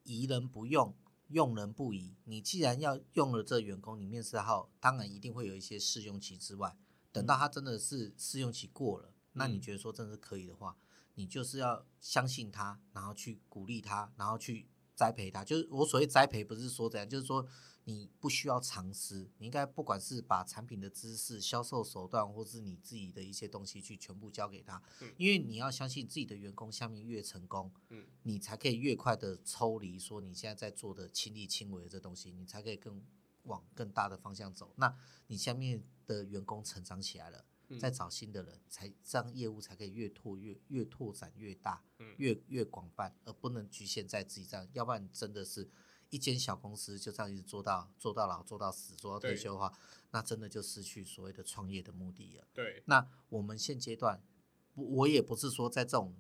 疑人不用，用人不疑。你既然要用了这员工，你面试后，当然一定会有一些试用期之外，等到他真的是试用期过了，嗯、那你觉得说真的是可以的话，你就是要相信他，然后去鼓励他，然后去栽培他。就是我所谓栽培，不是说这样，就是说。你不需要藏私，你应该不管是把产品的知识、销售手段，或是你自己的一些东西去全部交给他，嗯、因为你要相信自己的员工下面越成功，嗯、你才可以越快的抽离说你现在在做的亲力亲为的这东西，你才可以更往更大的方向走。那你下面的员工成长起来了，嗯、再找新的人，才这样业务才可以越拓越越拓展越大，嗯、越越广泛，而不能局限在自己这样，要不然真的是。一间小公司就这样一直做到做到老做到死做到退休的话，那真的就失去所谓的创业的目的了。对，那我们现阶段，我也不是说在这种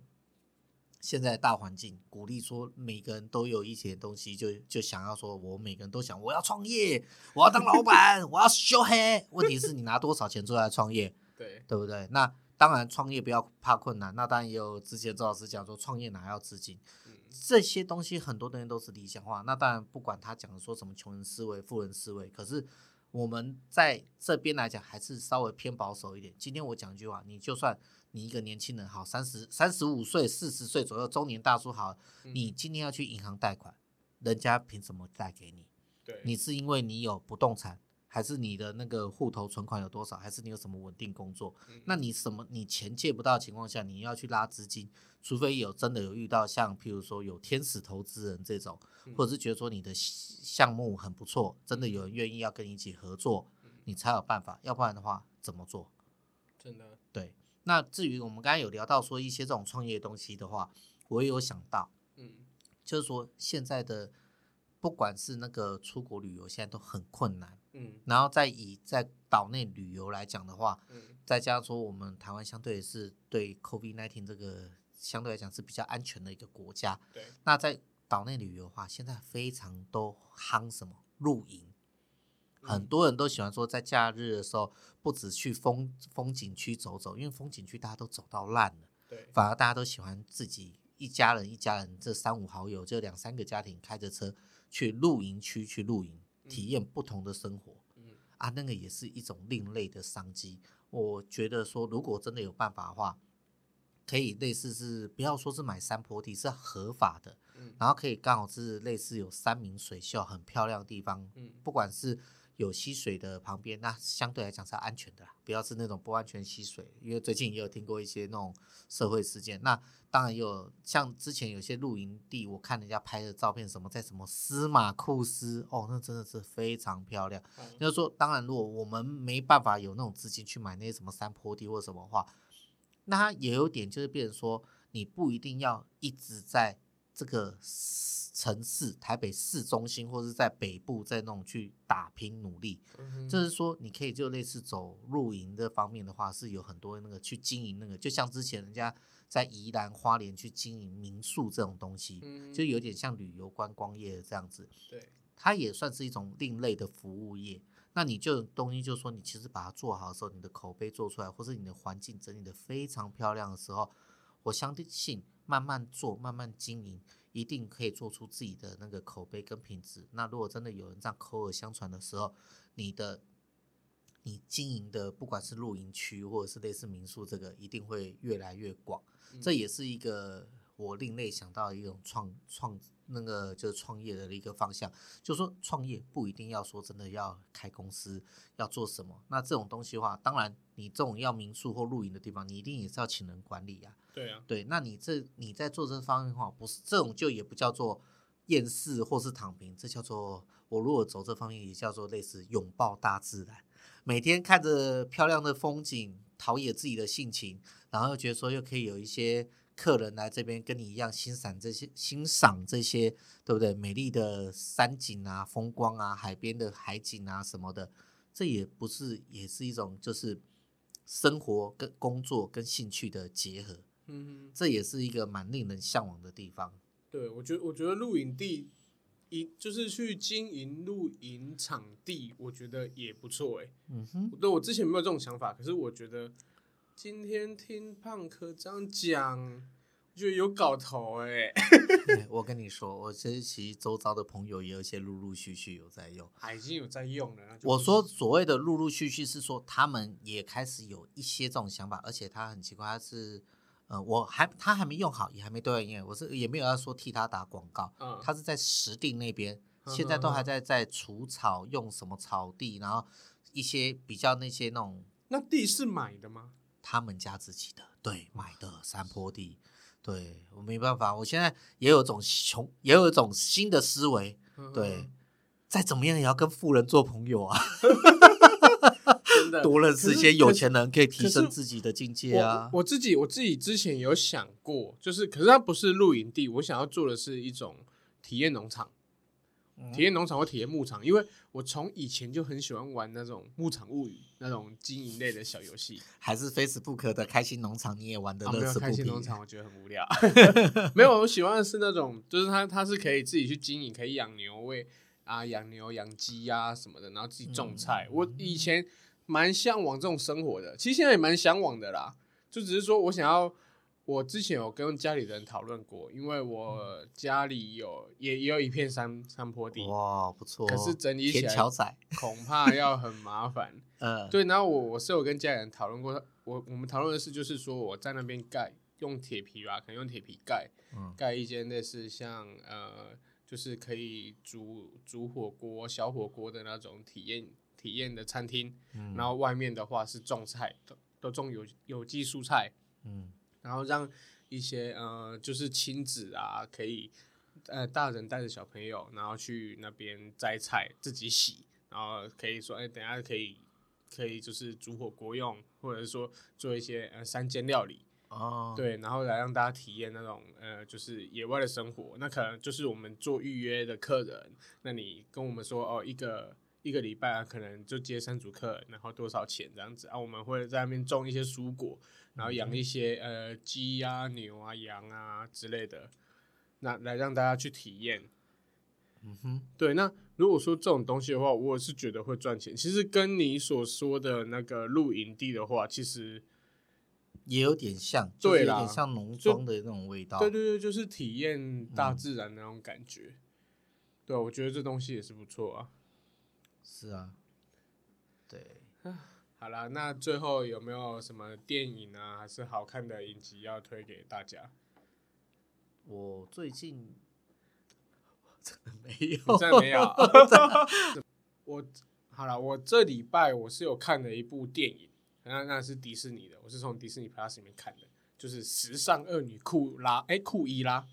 现在的大环境鼓励说每个人都有一些东西就，就就想要说我每个人都想我要创业，我要当老板，我要修黑。问题是你拿多少钱出来创业？(laughs) 对，对不对？那当然创业不要怕困难，那当然也有之前周老师讲说创业哪要资金。这些东西很多东西都是理想化，那当然不管他讲的说什么穷人思维、富人思维，可是我们在这边来讲还是稍微偏保守一点。今天我讲一句话，你就算你一个年轻人好，三十三十五岁、四十岁左右中年大叔好，你今天要去银行贷款，人家凭什么贷给你？对，你是因为你有不动产。还是你的那个户头存款有多少？还是你有什么稳定工作？嗯、那你什么你钱借不到的情况下，你要去拉资金，除非有真的有遇到像譬如说有天使投资人这种，嗯、或者是觉得说你的项目很不错，真的有人愿意要跟你一起合作，嗯、你才有办法。要不然的话怎么做？真的对。那至于我们刚才有聊到说一些这种创业东西的话，我也有想到，嗯，就是说现在的。不管是那个出国旅游，现在都很困难。嗯，然后再以在岛内旅游来讲的话，嗯，再加上说我们台湾相对是对 COVID nineteen 这个相对来讲是比较安全的一个国家。对，那在岛内旅游的话，现在非常都夯什么露营，嗯、很多人都喜欢说在假日的时候，不止去风风景区走走，因为风景区大家都走到烂了。对，反而大家都喜欢自己一家人一家人这三五好友，就两三个家庭开着车。去露营区去露营，体验不同的生活，嗯，啊，那个也是一种另类的商机。我觉得说，如果真的有办法的话，可以类似是不要说是买山坡地，是合法的，嗯，然后可以刚好是类似有山明水秀、很漂亮的地方，嗯，不管是有溪水的旁边，那相对来讲是安全的啦，不要是那种不安全溪水。因为最近也有听过一些那种社会事件，那当然有像之前有些露营地，我看人家拍的照片，什么在什么司马库斯，哦，那真的是非常漂亮。嗯、就是说，当然如果我们没办法有那种资金去买那些什么山坡地或什么话，那它也有点就是变成说，你不一定要一直在这个。城市台北市中心，或者是在北部，在那种去打拼努力，就、嗯、是说，你可以就类似走露营这方面的话，是有很多那个去经营那个，就像之前人家在宜兰花莲去经营民宿这种东西，嗯、就有点像旅游观光业这样子。对，它也算是一种另类的服务业。那你就东西，就是说你其实把它做好的时候，你的口碑做出来，或是你的环境整理的非常漂亮的时候，我相信慢慢做，慢慢经营。一定可以做出自己的那个口碑跟品质。那如果真的有人这样口耳相传的时候，你的你经营的不管是露营区或者是类似民宿，这个一定会越来越广。嗯、这也是一个我另类想到的一种创创那个就是创业的一个方向。就是说创业不一定要说真的要开公司要做什么。那这种东西的话，当然你这种要民宿或露营的地方，你一定也是要请人管理啊。对啊，对，那你这你在做这方面的话，不是这种就也不叫做厌世或是躺平，这叫做我如果走这方面也叫做类似拥抱大自然，每天看着漂亮的风景，陶冶自己的性情，然后又觉得说又可以有一些客人来这边跟你一样欣赏这些欣赏这些，对不对？美丽的山景啊，风光啊，海边的海景啊什么的，这也不是也是一种就是生活跟工作跟兴趣的结合。嗯，这也是一个蛮令人向往的地方。对，我觉得，我觉得露营地，一就是去经营露营场地，我觉得也不错哎。嗯哼，对，我之前没有这种想法，可是我觉得今天听胖哥这样讲，我觉得有搞头哎。我跟你说，我其实其实周遭的朋友也有一些陆陆续续有在用，已经有在用了。我说所谓的陆陆续续是说他们也开始有一些这种想法，而且他很奇怪，他是。呃，我还他还没用好，也还没对外营业，我是也没有要说替他打广告。嗯，他是在石定那边，嗯、现在都还在在除草，用什么草地，然后一些比较那些那种。那地是买的吗？他们家自己的，对，买的山坡地。对，我没办法，我现在也有一种穷，也有一种新的思维。对，嗯、再怎么样也要跟富人做朋友啊。多认识一些有钱人，可以提升自己的境界啊！我，我自己我自己之前有想过，就是可是它不是露营地，我想要做的是一种体验农场，嗯、体验农场或体验牧场，因为我从以前就很喜欢玩那种牧场物语那种经营类的小游戏。还是 Facebook 的开心农场你也玩的乐此不疲？开心农场我觉得很无聊，(laughs) 没有，我喜欢的是那种，就是它它是可以自己去经营，可以养牛喂啊，养牛养鸡呀什么的，然后自己种菜。嗯、我以前。蛮向往这种生活的，其实现在也蛮向往的啦。就只是说我想要，我之前有跟家里人讨论过，因为我家里有也也有一片山山坡地，哇，不错。可是整理起来恐怕要很麻烦。(laughs) 嗯，对。然后我我是有跟家里人讨论过，我我们讨论的是就是说我在那边盖用铁皮吧，可能用铁皮盖，盖一间类似像呃，就是可以煮煮火锅、小火锅的那种体验。体验的餐厅，嗯、然后外面的话是种菜，都都种有有机蔬菜，嗯，然后让一些呃就是亲子啊，可以呃大人带着小朋友，然后去那边摘菜自己洗，然后可以说哎等下可以可以就是煮火锅用，或者是说做一些呃山间料理哦，对，然后来让大家体验那种呃就是野外的生活，那可能就是我们做预约的客人，那你跟我们说哦一个。一个礼拜啊，可能就接三组客，然后多少钱这样子啊？我们会在那边种一些蔬果，然后养一些呃鸡啊、牛啊、羊啊之类的，那来让大家去体验。嗯哼，对。那如果说这种东西的话，我是觉得会赚钱。其实跟你所说的那个露营地的话，其实也有点像，对啦，有点像农庄的那种味道。对对对，就是体验大自然的那种感觉。嗯、对，我觉得这东西也是不错啊。是啊，对，(sighs) 好啦，那最后有没有什么电影啊，还是好看的影集要推给大家？我最近 (laughs) 真的没有，真的没有。(laughs) (laughs) 我好了，我这礼拜我是有看了一部电影，那那是迪士尼的，我是从迪士尼 Plus 里面看的，就是《时尚恶女库拉》哎，库伊拉，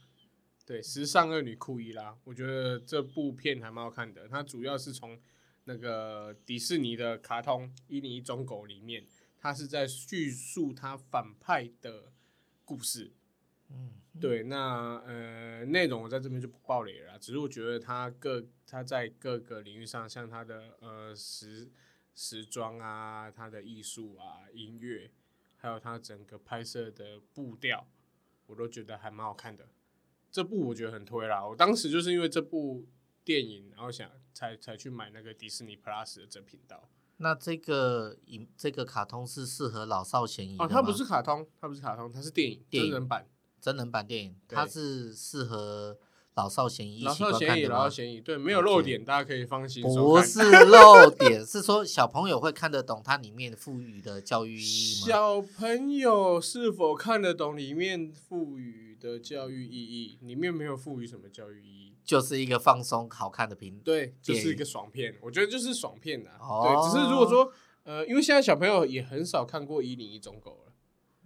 对，《时尚恶女库伊拉》，我觉得这部片还蛮好看的。它主要是从那个迪士尼的卡通《一零一忠狗》里面，它是在叙述它反派的故事。嗯，对，那呃，内容我在这边就不爆雷了，只是我觉得他各他在各个领域上，像他的呃时时装啊，他的艺术啊，音乐，还有他整个拍摄的步调，我都觉得还蛮好看的。这部我觉得很推啦，我当时就是因为这部电影，然后想才才去买那个迪士尼 Plus 的这频道。那这个影这个卡通是适合老少咸宜？哦，它不是卡通，它不是卡通，它是电影，电影真人版。真人版电影，它是适合老少咸宜，老少咸宜，老少咸宜，对，没有漏点，大家可以放心。不是 (laughs) 漏点，是说小朋友会看得懂它里面赋予的教育意义吗？小朋友是否看得懂里面赋予的教育意义？里面没有赋予什么教育意义，就是一个放松好看的片，对，就是一个爽片。我觉得就是爽片呐，对，只是如果说，呃，因为现在小朋友也很少看过一零一忠狗了。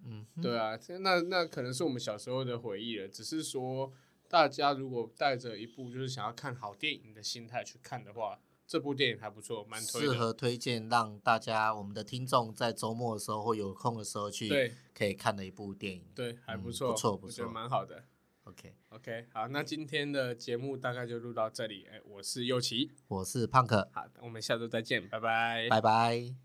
嗯，对啊，那那可能是我们小时候的回忆了。只是说，大家如果带着一部就是想要看好电影的心态去看的话，这部电影还不错，蛮推。适合推荐让大家我们的听众在周末的时候或有空的时候去，对，可以看的一部电影。对，还不错，嗯、不错，不错，蛮好的。OK，OK，okay, 好，那今天的节目大概就录到这里。哎，我是右奇，我是胖克，好，我们下周再见，拜拜，拜拜。